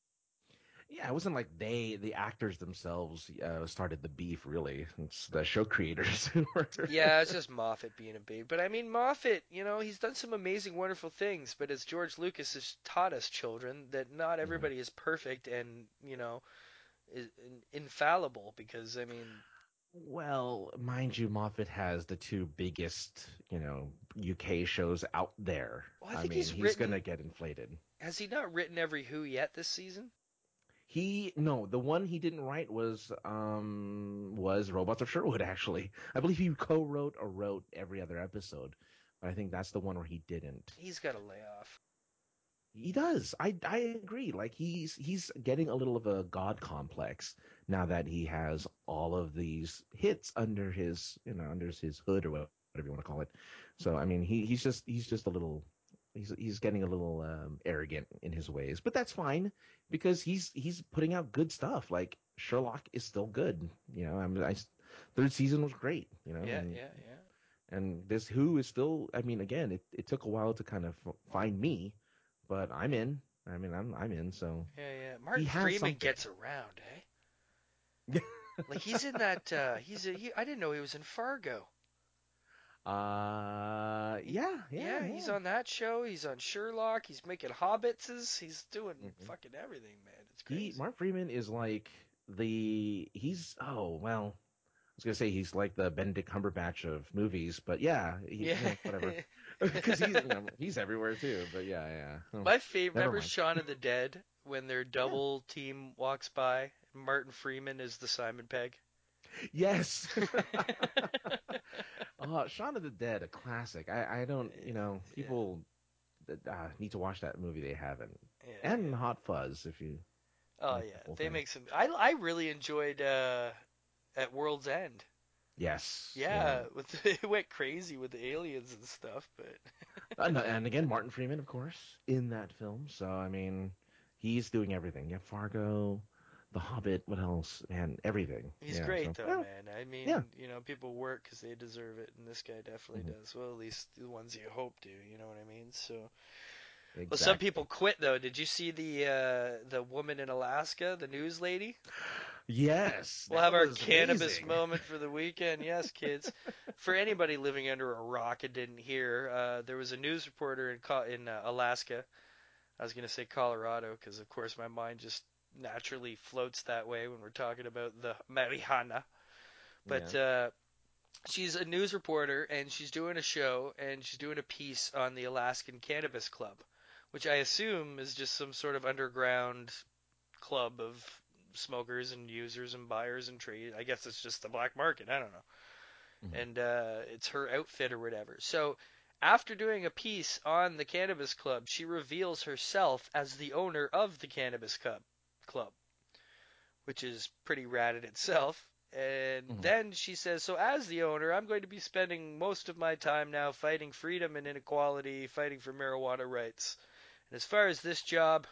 Yeah, it wasn't like they, the actors themselves, uh, started the beef. Really, it's the show creators (laughs) who were.
Yeah, it's just Moffat being a babe. But I mean, Moffat, you know, he's done some amazing, wonderful things. But as George Lucas has taught us, children, that not everybody is perfect and you know, is infallible. Because I mean,
Well, mind you, Moffat has the two biggest, you know, UK shows out there.
Well, I think
mean,
he's
he's gonna get inflated.
has he not written every Who yet this season?
He no, the one he didn't write was um was Robots of Sherwood. Actually, I believe he co-wrote or wrote every other episode, but I think that's the one where he didn't.
He's got to lay off.
He does. I I agree. Like he's he's getting a little of a god complex now that he has all of these hits under his you know under his hood or whatever you want to call it. So I mean he he's just he's just a little he's he's getting a little um, arrogant in his ways, but that's fine because he's he's putting out good stuff. Like Sherlock is still good. You know, I mean, I third season was great. You know,
Yeah,
and,
yeah, yeah.
and this Who is still. I mean, again, it, it took a while to kind of find me, but I'm in. I mean, I'm I'm in. So
Yeah, yeah. Martin Freeman
something.
gets around, eh? (laughs) like he's in that. uh He's. A, he, I didn't know he was in Fargo.
uh, yeah, yeah,
he's on that show. He's on Sherlock. He's making Hobbitses. He's doing fucking everything, man. It's
He
crazy.
Mark Freeman is like the he's oh well. I was gonna say he's like the Benedict Cumberbatch of movies, but yeah, he,
Yeah.
yeah whatever. (laughs) Because he's (laughs) he's everywhere too. But yeah, yeah. Oh,
My favorite. Remember
mind.
Shaun of the (laughs) Dead when their double team walks by. Martin Freeman is the Simon Pegg.
Yes. uh, (laughs) Shaun of the Dead, a classic. I, I don't, you know, people uh, need to watch that movie. They haven't.
Yeah,
and Hot Fuzz, if you.
Oh
the
yeah, they
thing.
make some. I I really enjoyed uh at World's End.
Yes.
Yeah, with (laughs) it went crazy with the aliens and stuff, but
Uh, no, (laughs) and again, Martin Freeman, of course, in that film. So I mean, he's doing everything. Yeah, Fargo, The Hobbit. What else? and everything.
he's
Yeah,
great
so-
though,
Yeah.
man. I mean,
Yeah.
you know, people work because they deserve it, and this guy definitely
Mhm.
does. Well, at least the ones you hope do. You know what I mean? So. Well, some people quit though. Did you see the uh, the woman in Alaska, the news lady?
Yes.
We'll have our cannabis
amazing.
moment for the weekend. Yes, kids. (laughs) for anybody living under a rock and didn't hear, uh, there was a news reporter in Co- in uh, Alaska. I was going to say Colorado because, of course, my mind just naturally floats that way when we're talking about the marijuana. But uh, she's a news reporter and she's doing a show and she's doing a piece on the Alaskan Cannabis Club, which I assume is just some sort of underground club of smokers and users and buyers and trade. I guess it's just the black market. I don't know. And uh, it's her outfit or whatever. So after doing a piece on the Cannabis Club, she reveals herself as the owner of the Cannabis Club, club, which is pretty rad in itself. And then she says, So, as the owner, I'm going to be spending most of my time now fighting freedom and inequality, fighting for marijuana rights. And as far as this job,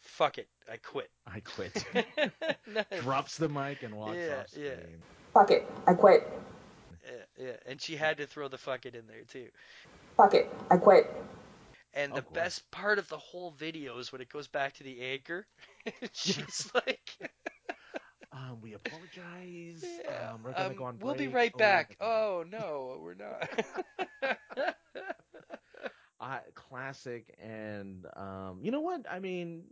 fuck it. I quit. (laughs)
I quit. (laughs)
Nice.
Drops the mic and walks
Yeah,
off screen.
yeah.
Fuck it. I quit.
Yeah, yeah. And she had to throw the fuck it in there, too.
Fuck it. I quit.
And the best part of the whole video is when it goes back to the anchor. (laughs) She's like,
Um, we apologize.
Yeah,
um, we're gonna
um,
go on Break.
we'll be right
Oh,
back. Oh, no, we're not.
uh, classic and um you know what i mean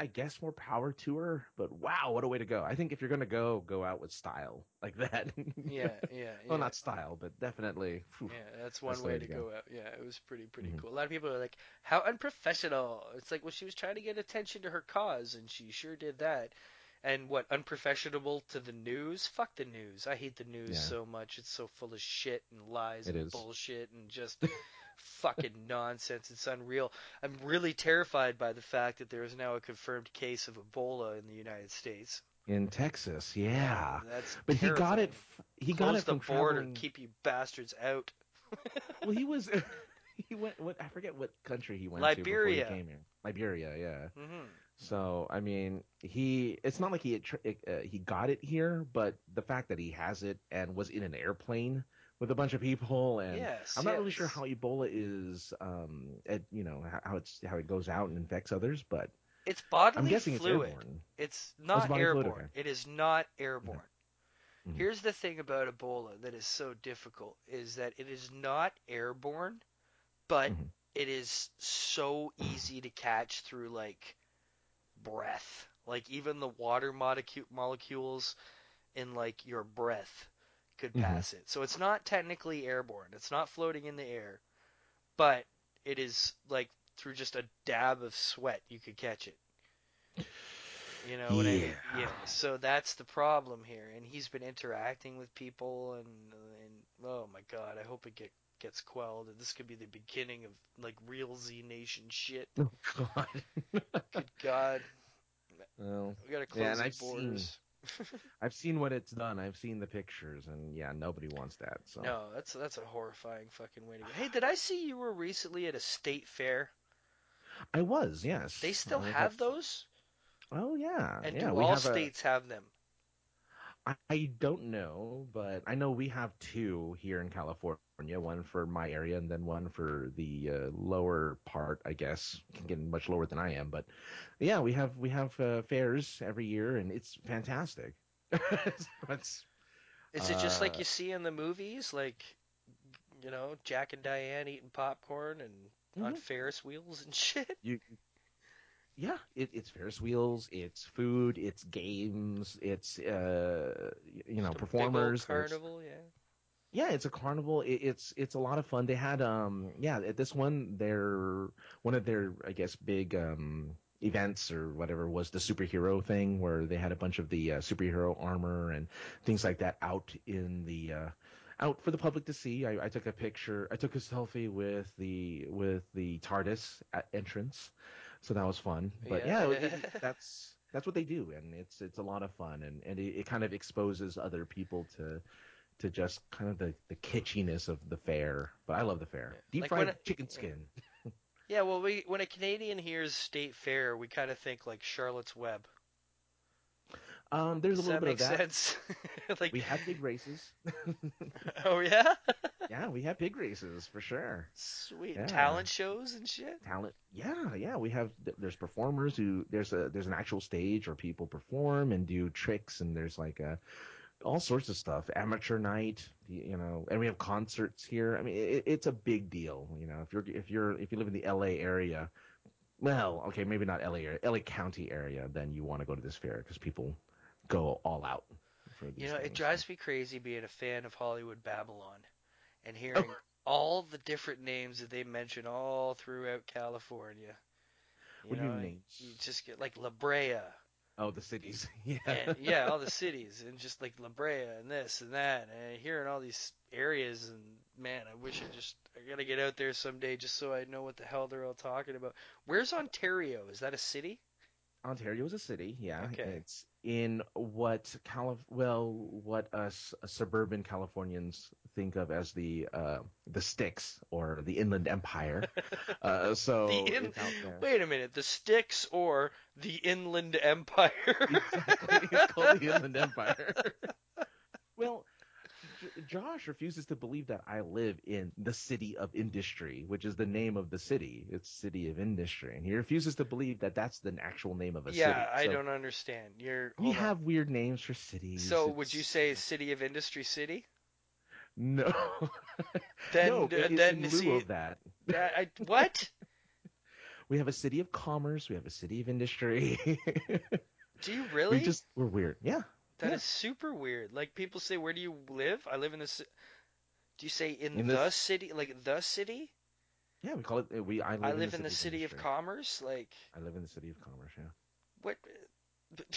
I guess more power to her. But wow, what a way to go! I think if you're gonna go, go out with style (laughs) like that.
Yeah, (laughs) yeah,
well,
yeah.
not style, but definitely. phew,
Yeah, that's one
the
way to go. out. Yeah, it was pretty pretty mm-hmm. cool. A lot of people are like, "How unprofessional!" It's like, well, she was trying to get attention to her cause, and she sure did that. And what unprofessional to the news? Fuck the news. I hate the news
Yeah.
so much. It's so full of shit and lies
It
and
is.
bullshit and just (laughs) fucking nonsense. It's unreal. I'm really terrified by the fact that there is now a confirmed case of Ebola in the United States.
In Texas, yeah.
That's
but he got it. f- He
Close
got it
the
from
border.
traveling.
Keep you bastards out. (laughs)
Well, he was. (laughs) he went. What I forget what country he went
Liberia.
to before he came here. Liberia, yeah.
hmm
So I mean, he. It's not like he had, uh, he got it here, but the fact that he has it and was in an airplane with a bunch of people, and
Yes,
I'm not really sure how Ebola is. Um, at, you know how- it's how it goes out and infects others, but
It's bodily
I'm guessing
fluid.
it's airborne.
It's
Oh, it's
not
fluid,
airborne.
okay.
It is not airborne.
Mhm.
Here's the thing about Ebola that is so difficult is that it is not airborne, but
Mhm.
it is so easy to catch through like breath. Like even the water molecu- molecules in like your breath could
Mhm.
pass it. So it's not technically airborne. It's not floating in the air, but it is like through just a dab of sweat you could catch it. You know what I mean?
Yeah.
Yeah. So that's the problem here, and he's been interacting with people, and and oh my god, I hope it get gets quelled, and this could be the beginning of like real Z Nation shit. (laughs)
Oh God.
Good God,
well,
we gotta close
yeah,
the
I've seen. (laughs) I've seen what it's done. I've seen the pictures, and yeah, nobody wants that. So
No, that's that's a horrifying fucking way to go. Hey, did I see you were recently at a state fair?
I was, yes.
They still
I
have those,
Oh yeah,
and
yeah.
do all
have
states have them?
I don't know, but I know we have two here in California. One for my area, and then one for the uh, lower part. I guess getting much lower than I am, but yeah, we have we have uh, fairs every year, and it's fantastic. (laughs) it's,
Is it just like
uh,
you see in the movies, like you know Jack and Diane eating popcorn and on
Mhm.
Ferris wheels and (laughs) shit?
you yeah it, it's ferris wheels it's food it's games it's uh you know
Just a big old
performers
carnival, yeah.
Yeah it's a carnival. It, it's it's a lot of fun. They had um yeah at this one their one of their i guess big um events or whatever was the superhero thing where they had a bunch of the uh, superhero armor and things like that out in the uh out for the public to see. I, I took a picture i took a selfie with the with the tardis at entrance. So that was fun. But yeah,
Yeah.
it- it- that's that's what they do and it's it's a lot of fun and and it, it kind of exposes other people to to just kind of the, the kitschiness of the fair. But I love the fair. Deep
Like
fried
it-
chicken skin. (laughs)
Yeah, well, we when a Canadian hears state fair, we kind of think like Charlotte's Web.
Um, there's
Does
a little bit of that.
sense? (laughs) like,
We have big races. (laughs)
oh yeah,
yeah, we have big races for sure.
sweet
Yeah.
talent shows and shit.
Talent. Yeah, yeah. We have there's performers who there's a there's an actual stage where people perform and do tricks and there's like a all sorts of stuff. Amateur night, you know, and we have concerts here. I mean, it, it's a big deal. You know, if you're if you're if you live in the L.A. area, well, okay, maybe not L.A. area, L.A. County area, then you want to go to this fair because people go all out.
You know, it drives me crazy being a fan of Hollywood Babylon and hearing oh. all the different names that they mention all throughout California. You
What do you mean?
You just get like La Brea.
Oh, the cities. (laughs) yeah.
and yeah, all the (laughs) cities and just like La Brea and this and that and hearing all these areas and man, I wish I just I gotta get out there someday just so I know what the hell they're all talking about. Where's Ontario? Is that a city?
Ontario is a city, yeah.
Okay.
It's in what Calif- well, what us uh, suburban Californians think of as the uh, the sticks or the Inland Empire. (laughs) uh, so
the in-
it's.
Wait a minute, the Sticks or the Inland Empire? (laughs)
Exactly. It's called the Inland Empire. (laughs) well, J- Josh refuses to believe that I live in the city of industry, which is the name of the city. It's city of industry, and he refuses to believe that that's the actual name of a
yeah,
city.
I
So
don't understand. You're
We
on.
have weird names for cities.
So would you say City of Industry City? (laughs)
No.
Then
no, it's
then
in lieu
see
of that.
that I, what? (laughs)
We have a city of commerce. We have a city of industry. (laughs)
Do you really?
we just we're weird. Yeah.
That is
yeah.
super weird. Like people say, where do you live? I live in this. Do you say in,
In
the
this-
city, like the city?
Yeah, we call it. We I live,
I
in, the
in the city of commerce. Like
I live in the city of commerce. Yeah.
what?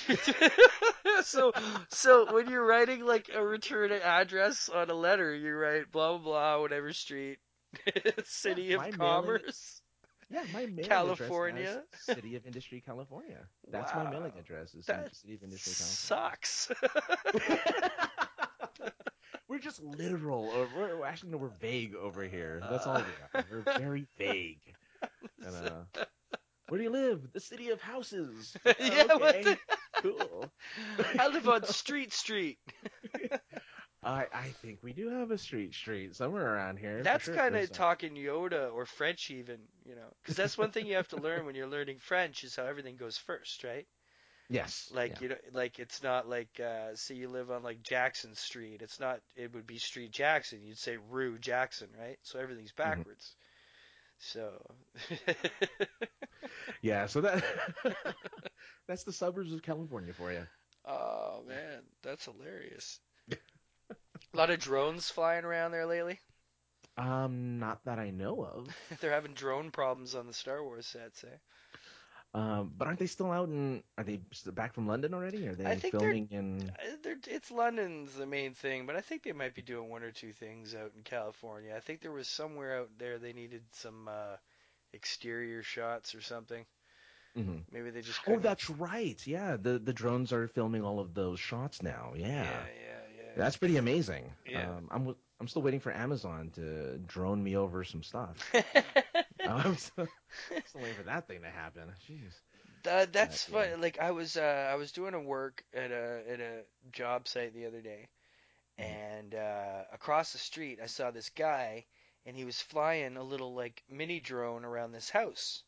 (laughs) so, so when you're writing like a return address on a letter, you write blah blah blah, whatever street, (laughs) city
my
of
mailing-
commerce.
Yeah, my mailing
California.
address City of Industry, California. That's my mailing address. Is
That
City of Industry,
Sucks. (laughs)
We're just literal. Or we're- actually no, we're vague over here. That's all we are. We're very vague. And, uh, where do you live? The city of houses. (laughs)
yeah, what
okay,
the- (laughs)
cool.
I live on (laughs) Street Street.
I I think we do have a street street somewhere around here.
That's
sure.
kind of talking Yoda or French, even, you know, because that's one thing you have to learn when you're learning French is how everything goes first, right?
Yes.
Like
yeah.
you know, like it's not like uh, say you live on like Jackson Street. It's not. It would be Street Jackson. You'd say Rue Jackson, right? So everything's
Mm-hmm.
backwards. So (laughs)
Yeah, so that (laughs) that's the suburbs of California for you.
Oh man, that's hilarious. A lot of drones flying around there lately.
Um, not that I know of. (laughs)
They're having drone problems on the Star Wars sets, eh?
Um, but aren't they still out in? Are they back from London already? Are they
I think they're-
filming in?
Uh, They're, it's London's the main thing, but I think they might be doing one or two things out in California. I think there was somewhere out there they needed some uh, exterior shots or something.
Mhm.
Maybe they just.
Oh,
couldn't-
that's right. Yeah, the the drones are filming all of those shots now. Yeah,
Yeah, yeah, yeah.
that's pretty amazing.
Yeah.
Um, I'm I'm still waiting for Amazon to drone me over some stuff. (laughs) I'm still, still waiting for that thing to happen. Jeez.
That, that's
yeah.
fun. Like I was, uh, I was doing a work at a at a job site the other day, and uh, across the street I saw this guy, and he was flying a little like mini drone around this house,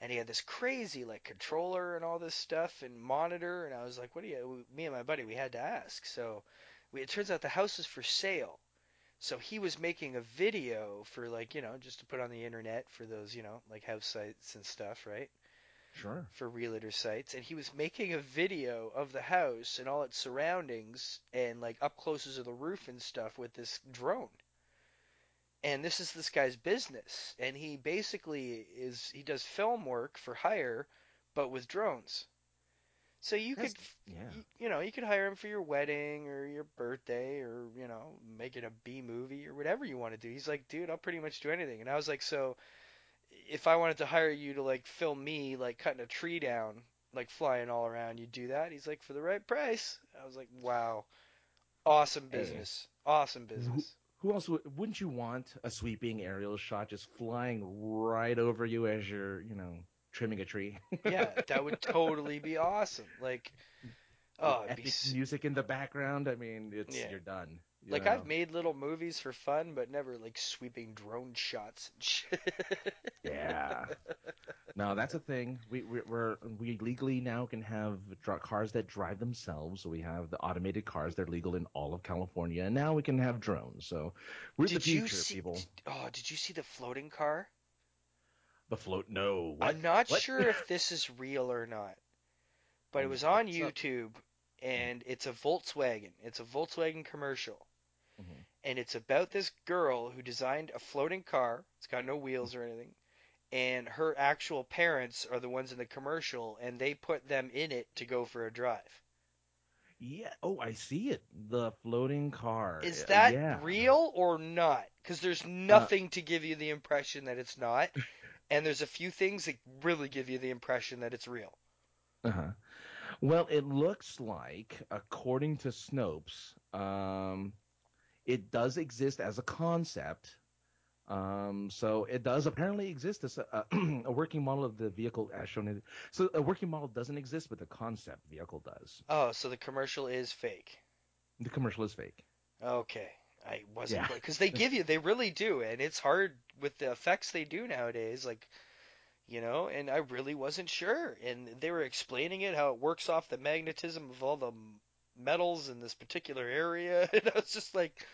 and he had this crazy like controller and all this stuff and monitor, and I was like, what do you? Me and my buddy, we had to ask. So, we, it turns out the house is for sale. So he was making a video for like you know just to put on the internet for those you know like house sites and stuff, right?
Sure.
for realtor sites and he was making a video of the house and all its surroundings and like up closes of the roof and stuff with this drone and this is this guy's business and he basically is he does film work for hire but with drones so you
That's-
could
yeah.
you, you know you could hire him for your wedding or your birthday or you know make it a b movie or whatever you want to do he's like dude i'll pretty much do anything and i was like so if I wanted to hire you to like film me like cutting a tree down, like flying all around, you'd do that? He's like, for the right price. I was like, wow, awesome
Hey.
business, awesome business.
Who else would, wouldn't you want a sweeping aerial shot just flying right over you as you're, you know, trimming a tree?
yeah, (laughs) that would totally be awesome. Like, oh, be
music in the background. I mean, it's
Yeah.
you're done. you
like
know?
I've made little movies for fun, but never like sweeping drone shots and shit. (laughs)
Yeah. No, that's a thing. We we we're, we legally now can have dr- cars that drive themselves. So we have the automated cars. They're legal in all of California, and now we can have drones. So we're the
Did you
future,
see?
people.
Oh, did you see the floating car?
The float. No. What?
I'm not
What?
sure if this is real or not, but it was on YouTube, and it's a Volkswagen. It's a Volkswagen commercial,
Mhm.
and it's about this girl who designed a floating car. It's got no wheels or anything, and her actual parents are the ones in the commercial, and they put them in it to go for a drive.
Yeah. Oh, I see it. The floating car.
Is
Uh,
that
yeah.
real or not? Because there's nothing to give you the impression that it's not, (laughs) and there's a few things that really give you the impression that it's real.
Uh-huh. Well, it looks like, according to Snopes, um, it does exist as a concept. Um, so it does apparently exist as a, a (clears throat) working model of the vehicle as shown in. So a working model doesn't exist, but the concept vehicle does.
Oh, so the commercial is fake.
The commercial is fake.
Okay, I wasn't
Yeah.
because they (laughs) give you, they really do, and it's hard with the effects they do nowadays. Like, you know, and I really wasn't sure, and they were explaining it how it works off the magnetism of all the metals in this particular area, (laughs) and I was just like,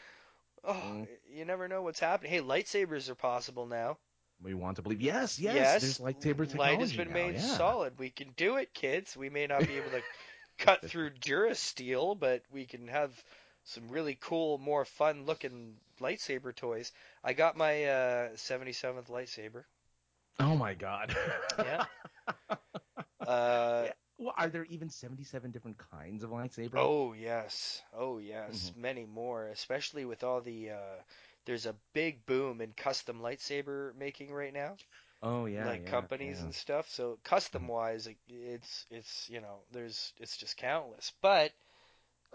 oh,
Mm.
you never know what's happening. Hey, lightsabers are possible now.
We want to believe. Yes, yes.
Yes,
There's lightsaber technology
light has been
now,
made
yeah.
solid. We can do it, kids. We may not be able to (laughs) cut through Durasteel, but we can have some really cool, more fun looking lightsaber toys. I got my uh, 77th lightsaber.
Oh my god.
Yeah. (laughs) Uh,
Well, are there even 77 different kinds of lightsaber?
Oh yes, oh yes, many more. Especially with all the uh, there's a big boom in custom lightsaber making right now.
Oh, yeah,
like
yeah,
companies
yeah.
and stuff. So custom wise, it's it's you know there's it's just countless. But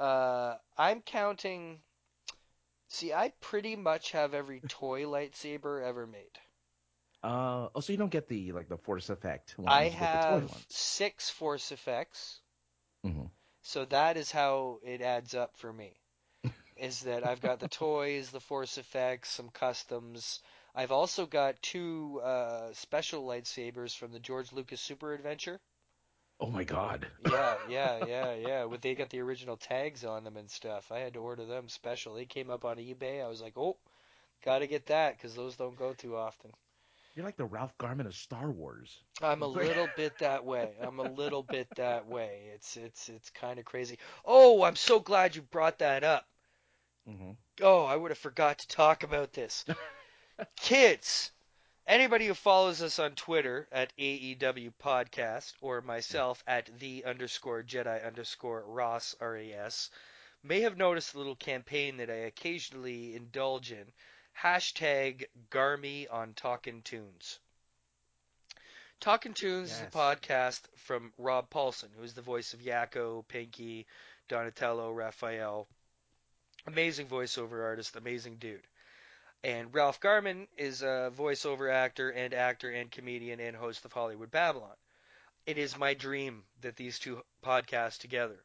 uh, I'm counting. See, I pretty much have every (laughs) toy lightsaber ever made.
Uh, oh, so you don't get the like the force effect.
I
you the toy
have six force effects.
Mm-hmm.
So that is how it adds up for me. (laughs) is that I've got the toys, the force effects, some customs. I've also got two uh, special lightsabers from the George Lucas Super Adventure.
Oh my god. (laughs)
Yeah, yeah, yeah, yeah. With they got the original tags on them and stuff. I had to order them special. They came up on eBay. I was like, oh, gotta get that because those don't go too often.
You're like the Ralph Garman of Star Wars.
I'm a little (laughs) bit that way. I'm a little bit that way. It's it's it's kind of crazy. Oh, I'm so glad you brought that up.
Mm-hmm.
Oh, I would have forgot to talk about this. (laughs) Kids, anybody who follows us on Twitter at AEW Podcast or myself at the underscore Jedi underscore Ross R A S may have noticed a little campaign that I occasionally indulge in. Hashtag Garmy on Talkin' Toons. Talkin' Toons is a podcast from Rob Paulsen, who is the voice of Yakko, Pinky, Donatello, Raphael. Amazing voiceover artist, amazing dude. And Ralph Garman is a voiceover actor and actor and comedian and host of Hollywood Babylon. It is my dream that these two podcasts together.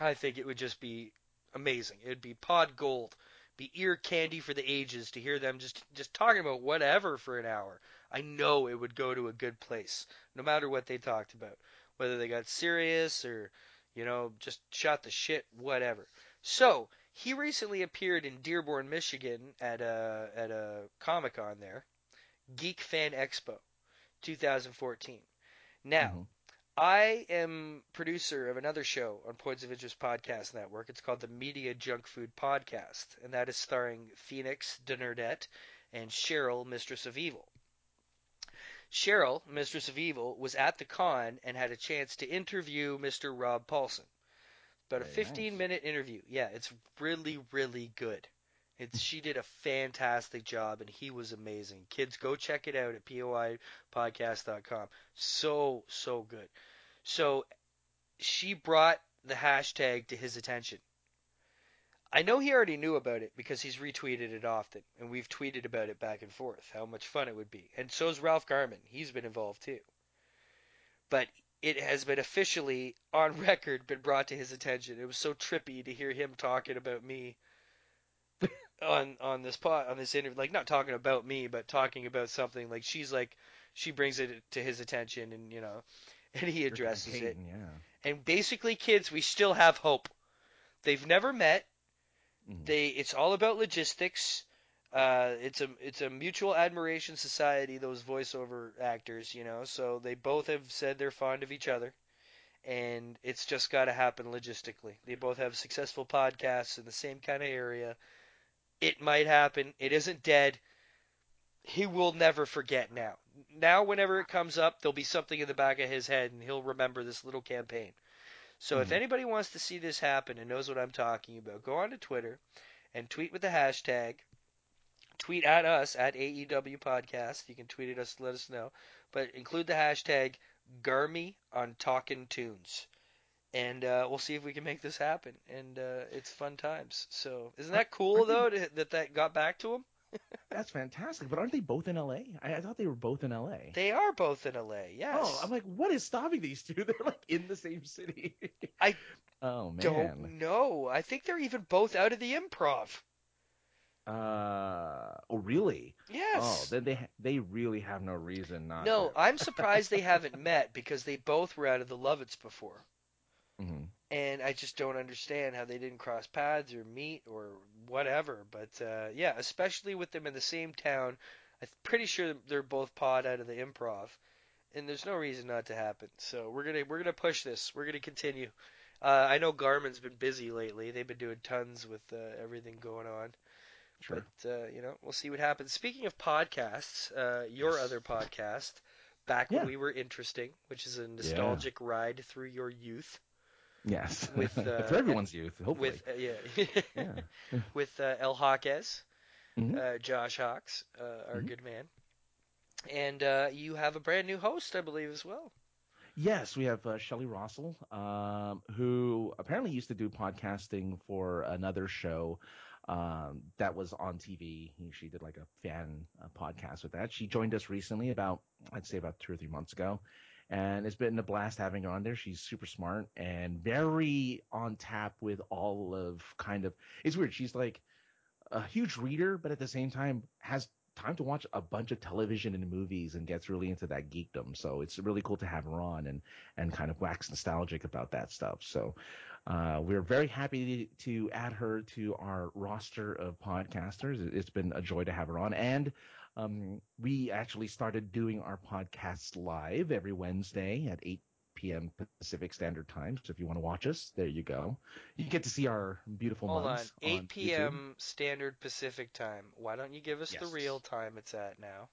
I think it would just be amazing. It would be pod gold, be ear candy for the ages to hear them just just talking about whatever for an hour. I know it would go to a good place, no matter what they talked about, whether they got serious or you know just shot the shit, whatever. So he recently appeared in Dearborn, Michigan at a at a Comic Con there, Geek Fan Expo, 2014. Now, mm-hmm. I am producer of another show on Points of Interest Podcast Network. It's called the Media Junk Food Podcast, and that is starring Phoenix Denerdette and Cheryl, Mistress of Evil. Cheryl, Mistress of Evil, was at the con and had a chance to interview Mr. Rob Paulsen. About a
Very
15
nice.
minute interview. Yeah, it's really, really good. It's she did a fantastic job and he was amazing. Kids, go check it out at poipodcast.com. So, so good. So she brought the hashtag to his attention. I know he already knew about it because he's retweeted it often, and we've tweeted about it back and forth, how much fun it would be. And so's Ralph Garman. He's been involved too. But it has been officially, on (laughs) record, been brought to his attention. It was so trippy to hear him talking about me on on this pot on this interview like not talking about me but talking about something. Like she's like she brings it to his attention and you know (laughs) and he addresses it.
campaign, Yeah.
and basically kids we still have hope. They've never met. They it's all about logistics uh it's a it's a mutual admiration society those voiceover actors you know so they both have said they're fond of each other and it's just got to happen logistically. They both have successful podcasts in the same kind of area. It might happen. It isn't dead. He will never forget now. Now whenever it comes up there'll be something in the back of his head and he'll remember this little campaign. So if
Mhm.
anybody wants to see this happen and knows what I'm talking about, go on to Twitter and tweet with the hashtag. Tweet at us at AEW Podcast. You can tweet at us, let us know, but include the hashtag Garmy on Talkin' Toons, and uh, we'll see if we can make this happen. And uh, it's fun times. So isn't that cool though to, that that got back to him? (laughs)
That's fantastic. But aren't they both in LA? I, I thought they were both in LA.
They are both in LA. Yes.
Oh, I'm like, what is stopping these two? (laughs) They're like in the same city.
I (laughs)
oh man.
don't know. I think they're even both out of the improv.
Uh oh, really?
Yes.
Oh, then they they really have no reason not.
No, I'm surprised they (laughs) haven't met because they both were out of the Lovitz before.
hmm
And I just don't understand how they didn't cross paths or meet or whatever. But uh, yeah, especially with them in the same town. I'm pretty sure they're both pod out of the improv, and there's no reason not to happen. So we're gonna we're gonna push this. We're gonna continue. Uh, I know Garman's been busy lately. They've been doing tons with uh, everything going on.
Sure.
But uh, you know, we'll see what happens. Speaking of podcasts, uh, your
Yes.
other podcast, back
Yeah.
when we were interesting, which is a nostalgic ride through your youth.
Yes.
With (laughs) uh,
for everyone's youth, hopefully.
With uh, yeah,
Yeah. (laughs)
with uh, El Hawkes,
Mhm.
uh, Josh Hawks, uh,
Mm-hmm.
our good man, and uh, you have a brand new host, I believe, as well.
Yes, we have uh, Shelley Rossell, um, who apparently used to do podcasting for another show um, that was on TV. He- She did like a fan podcast with that. She joined us recently, about I'd say about two or three months ago, and it's been a blast having her on there. She's super smart and very on tap with all of kind of. It's weird. She's like a huge reader, but at the same time has time to watch a bunch of television and movies and gets really into that geekdom. So it's really cool to have her on and, and kind of wax nostalgic about that stuff. So uh, we're very happy to, add her to our roster of podcasters. It- It's been a joy to have her on. And um, we actually started doing our podcasts live every Wednesday at 8 p.m. Pacific Standard Time. So if you want to watch us, there you go. You get to see our beautiful
Hold on, 8
YouTube.
p.m. Standard Pacific Time. Why don't you give us the real time it's at now?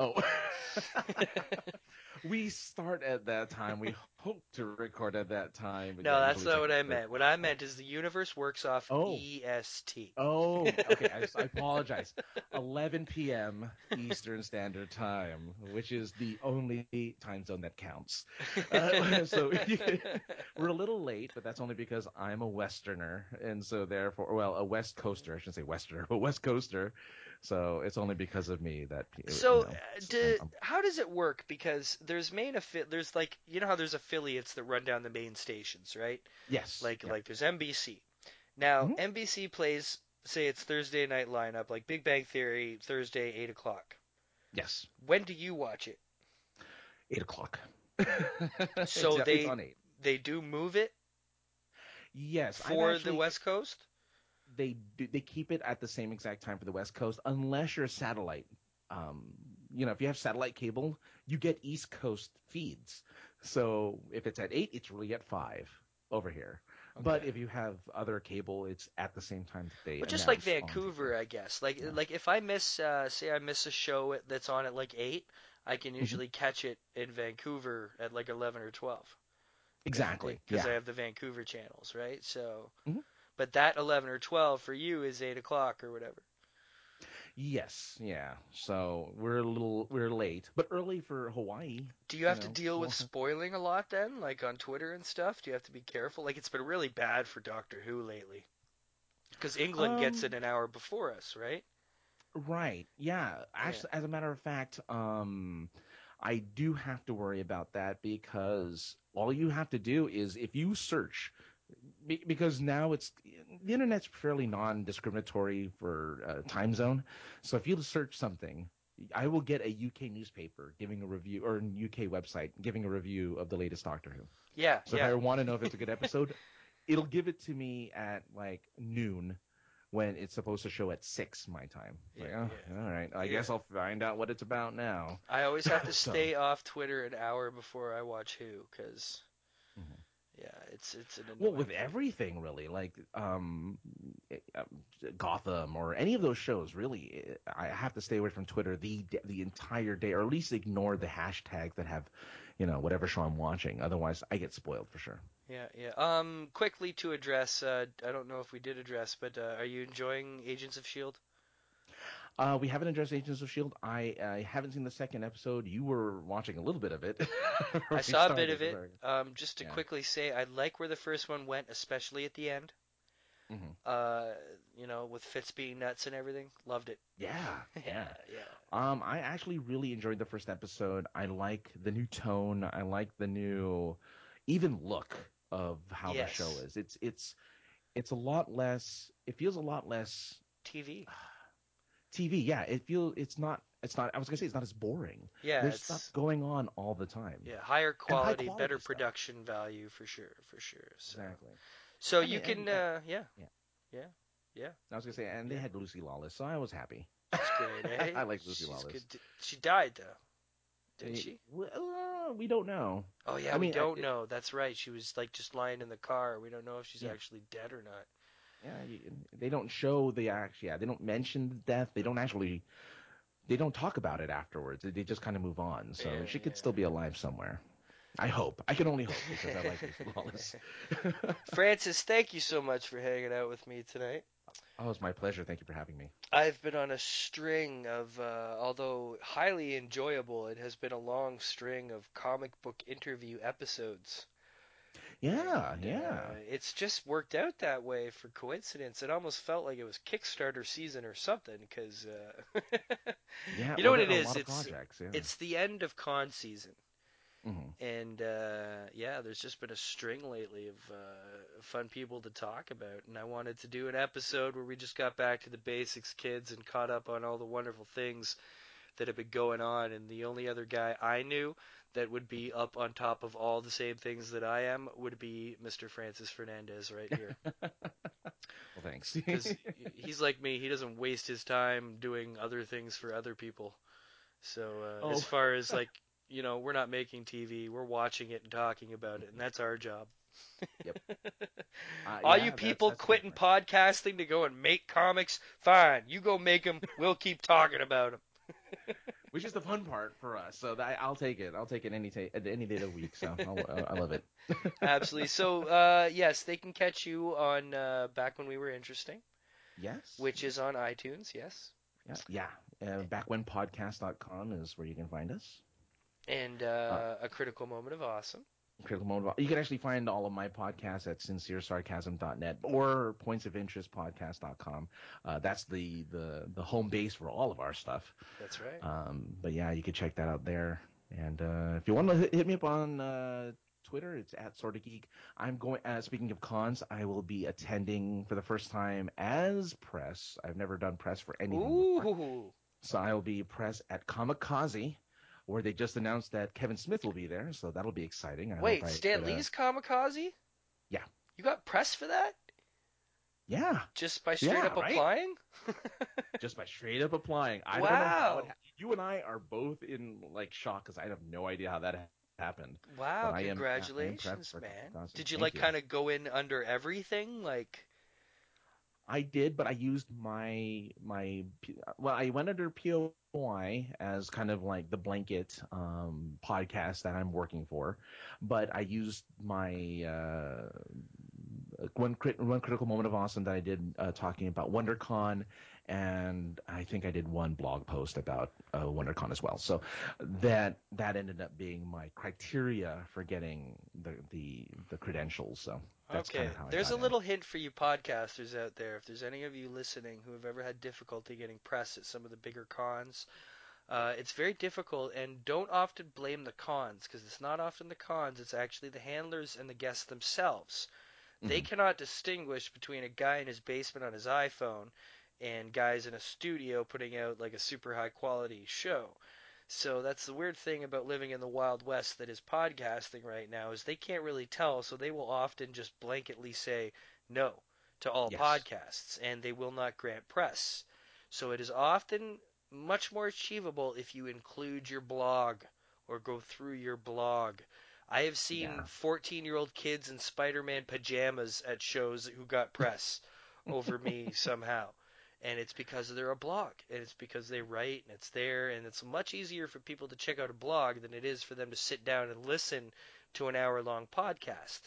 Oh. (laughs) we start at that time. We hope to record at that time.
No, that's not what I meant. What I meant is the universe works off
Oh.
EST.
Oh, (laughs) okay. I, I apologize. 11 p.m. Eastern Standard Time, which is the only time zone that counts. Uh, so (laughs) we're a little late, but that's only because I'm a Westerner, and so therefore, well, a West Coaster. I shouldn't say Westerner, but West Coaster. So it's only because of me that. you
So,
know,
uh, do, how does it work? Because there's main affi- there's like you know how there's affiliates that run down the main stations, right?
Yes.
Like
yeah.
like there's NBC. Now
Mhm.
NBC plays say it's Thursday night lineup like Big Bang Theory Thursday eight o'clock.
Yes.
When do you watch it?
Eight o'clock. (laughs)
So they they do move it
Yes,
for
actually-
the West Coast.
They do, they keep it at the same exact time for the West Coast, unless you're a satellite. Um, you know, if you have satellite cable, you get East Coast feeds. So if it's at eight, it's really at five over here. But if you have other cable, it's at the same time that they.
But just like Vancouver, I guess. Like like if I miss uh, say I miss a show that's on at like eight, I can
Mm-hmm.
usually catch it in Vancouver at like eleven or twelve.
Exactly.
Because
yeah.
I have the Vancouver channels, right? So,
Mhm.
But that eleven or twelve for you is eight o'clock or whatever.
Yes. Yeah. So we're a little we're late, but early for Hawaii.
Do you have to
know,
deal with (laughs) spoiling a lot then, like on Twitter and stuff? Do you have to be careful? Like it's been really bad for Doctor Who lately. Because England gets
Um,
it an hour before us, right?
Right. Yeah. Actually, as a matter of fact, um, I do have to worry about that because all you have to do is if you search, be- because now it's the internet's fairly non-discriminatory for uh, time zone. So if you search something, I will get a UK newspaper giving a review or a UK website giving a review of the latest Doctor Who.
Yeah,
So
yeah.
if I want to know if it's a good episode, (laughs) it'll give it to me at like noon when it's supposed to show at six my time. Like, oh, all right. I guess I'll find out what it's about now.
I always have to (laughs)
So-
stay off Twitter an hour before I watch Who, because yeah, it's it's an
Well, with
thing.
everything really, like um, eh, um, Gotham or any of those shows, really, eh, I have to stay away from Twitter the the entire day, or at least ignore the hashtags that have, you know, whatever show I'm watching. Otherwise, I get spoiled for sure.
Yeah, yeah. Um, quickly to address, uh, I don't know if we did address, but uh, are you enjoying Agents of Shield?
Uh, we haven't addressed Agents of Shield. I I haven't seen the second episode. You were watching a little bit of it. (laughs) (laughs)
I saw a bit of it. Um, just to
Yeah.
quickly say, I like where the first one went, especially at the end.
Mhm.
Uh, you know, with Fitz being nuts and everything, loved it.
Yeah, (laughs) yeah.
yeah.
Um, I actually really enjoyed the first episode. I like the new tone. I like the new, even look of how
Yes.
the show is. It's it's it's a lot less. It feels a lot less
TV. (sighs)
TV. Yeah, it feels it's not. It's not. I was gonna say it's not as boring.
Yeah,
there's
it's-
stuff going on all the time.
Yeah, higher quality,
quality
better
stuff.
production value for sure, for sure. So,
Exactly.
so
I
you
mean,
can,
and,
uh, yeah,
Yeah.
yeah, yeah.
I was gonna say, and they had Lucy Lawless, so I was happy.
That's great, (laughs) eh?
I like Lucy
She's
Lawless.
She died though, didn't she?
Well, uh, we don't know.
Oh yeah,
I
we
mean,
don't know. That's right. She was like just lying in the car. We don't know if she's
Yeah.
actually dead or not.
Yeah, you- they don't show the act. Yeah, they don't mention the death. They don't actually. They don't talk about it afterwards. They just kind of move on. So
Yeah,
she could still be alive somewhere. I hope. I can only hope because I like Lucy Lawless. (laughs) (laughs)
Francis, thank you so much for hanging out with me tonight.
Oh, it's my pleasure. Thank you for having me.
I've been on a string of, uh, although highly enjoyable, it has been a long string of comic book interview episodes.
Yeah, yeah.
Uh, it's just worked out that way for coincidence. It almost felt like it was Kickstarter season or something because uh, (laughs)
Yeah,
you know what it
there are a
is. It's
projects, yeah.
it's the end of con season.
Mhm.
And uh, yeah, there's just been a string lately of uh, fun people to talk about, and I wanted to do an episode where we just got back to the basics, kids, and caught up on all the wonderful things that have been going on. And the only other guy I knew that would be up on top of all the same things that I am would be Mr. Francis Fernandez right here. (laughs)
Well, thanks.
Because he's like me, he doesn't waste his time doing other things for other people. So uh,
Oh.
as far as (laughs) like you know, we're not making TV, we're watching it and talking about it, and that's our job. (laughs)
Yep.
All
yeah,
you people
that's
quitting podcasting to go and make comics, fine. You go make them. We'll keep talking about them.
Which is the fun part for us. So that, I'll take it. I'll take it any ta- any day of the week. So I'll, I love it. (laughs)
Absolutely. So, uh, yes, they can catch you on uh, Back When We Were Interesting,
Yes.
which is on iTunes, yes.
Yeah. Yeah. Uh, backwhenpodcast.com is where you can find us.
And uh, A Critical Moment of Awesome.
Critical Moment. You can actually find all of my podcasts at sinceresarcasm.net or pointsofinterestpodcast.com. Uh, that's the, the, the home base for all of our stuff.
That's right.
Um, but yeah, you can check that out there. And uh, if you want to hit, me up on uh, Twitter, it's at Sorta Geek. I'm going. Uh, speaking of cons, I will be attending for the first time as press. I've never done press for anything. before. So I will be press at Comikaze, where they just announced that Kevin Smith will be there. So that'll be exciting. I
Wait,
I
Stan
get, uh,
Lee's Comikaze?
Yeah.
You got press for that?
Yeah.
Just by straight
Yeah,
up
right?
applying? (laughs)
just by straight up applying. I don't know how
Wow.
it, you and I are both in like shock because I have no idea how that happened.
Wow,
But I am- I am impressed
congratulations, man. Did you
Thank
like kind of go in under everything? Like,
I did, but I used my my well, I went under POI as kind of like the blanket um, podcast that I'm working for, but I used my uh, one crit, one critical moment of awesome that I did uh, talking about WonderCon, and I think I did one blog post about uh, WonderCon as well. So that that ended up being my criteria for getting the the, the credentials. So that's
okay,
kind of how I
a
in.
little hint for you podcasters out there. If there's any of you listening who have ever had difficulty getting press at some of the bigger cons, uh, it's very difficult, and don't often blame the cons because it's not often the cons. It's actually the handlers and the guests themselves. They
Mhm.
cannot distinguish between a guy in his basement on his iPhone and guys in a studio putting out like a super high quality show. So that's the weird thing about living in the Wild West that is podcasting right now is they can't really tell, so they will often just blanketly say no to all
Yes.
podcasts and they will not grant press. So it is often much more achievable if you include your blog or go through your blog. I have seen
Yeah.
14 year old kids in Spider Man pajamas at shows who got press (laughs) over me somehow. And it's because they're a blog, and it's because they write, and it's there, and it's much easier for people to check out a blog than it is for them to sit down and listen to an hour long podcast.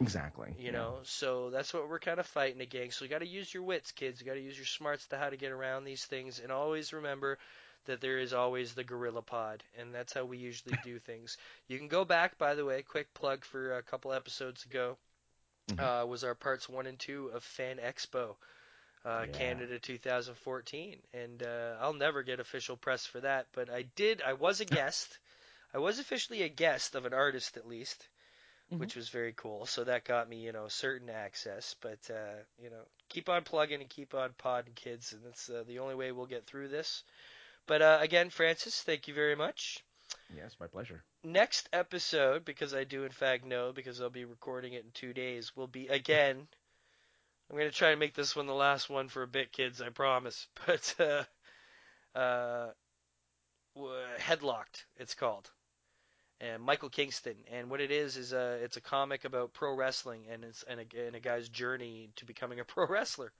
Exactly.
You
yeah.
know, so that's what we're kind of fighting against. So you got to use your wits, kids. You got to use your smarts to how to get around these things, and always remember that there is always the Gorilla Pod, and that's how we usually (laughs) do things. You can go back, by the way, quick plug for a couple episodes ago. Uh, was our parts one and two of Fan Expo, uh,
Yeah.
Canada 2014, and uh, I'll never get official press for that, but I did. I was a (laughs) guest. I was officially a guest of an artist, at least which was very cool. So that got me, you know, certain access. But uh, you know, keep on plugging and keep on podding, kids, and that's uh, the only way we'll get through this. But uh, again, Francis, thank you very much.
Yes, my pleasure.
Next episode, because I do in fact know, because I'll be recording it in two days, will be again. I'm gonna try to make this one the last one for a bit, kids. I promise. (laughs) But uh, uh, Headlocked. It's called. And Michael Kingston, and what it is is a it's a comic about pro wrestling and it's and a, and a guy's journey to becoming a (laughs) pro wrestler.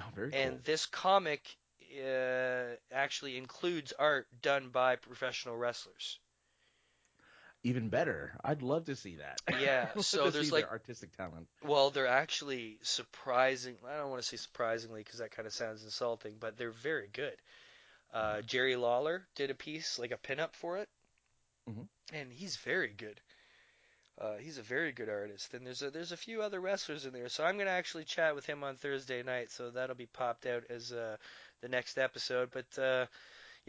Oh, very
And
cool.
this comic uh, actually includes art done by professional wrestlers.
Even better. I'd love to see that.
Yeah, (laughs) so there's like-
artistic talent.
Well, they're actually surprising. I don't want to say surprisingly because that kind of sounds insulting, but they're very good. Uh, Jerry Lawler did a piece, like a pinup for it,
Mhm.
and he's very good. Uh, he's a very good artist, and there's a there's a few other wrestlers in there. So I'm gonna actually chat with him on Thursday night, so that'll be popped out as uh, the next episode. But uh,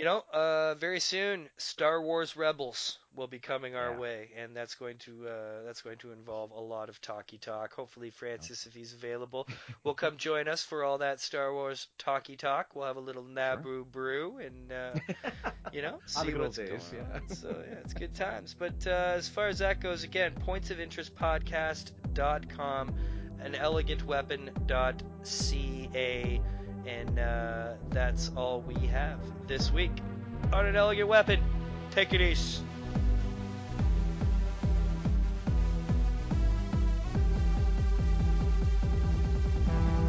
you know, uh, very soon, Star Wars Rebels will be coming our
Yeah.
way, and that's going to uh, that's going to involve a lot of talky talk. Hopefully, Francis, if he's available, (laughs) will come join us for all that Star Wars talky talk. We'll have a little Naboo brew, and uh, (laughs) you know, see what's
days,
going
yeah.
on. So yeah, it's good times. But uh, as far as that goes, again, points of interest podcast.com, an elegant weapon.ca, and uh, that's all we have this week on an elegant weapon. Take it easy.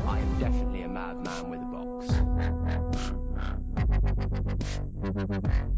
I am definitely a madman with a box. (laughs)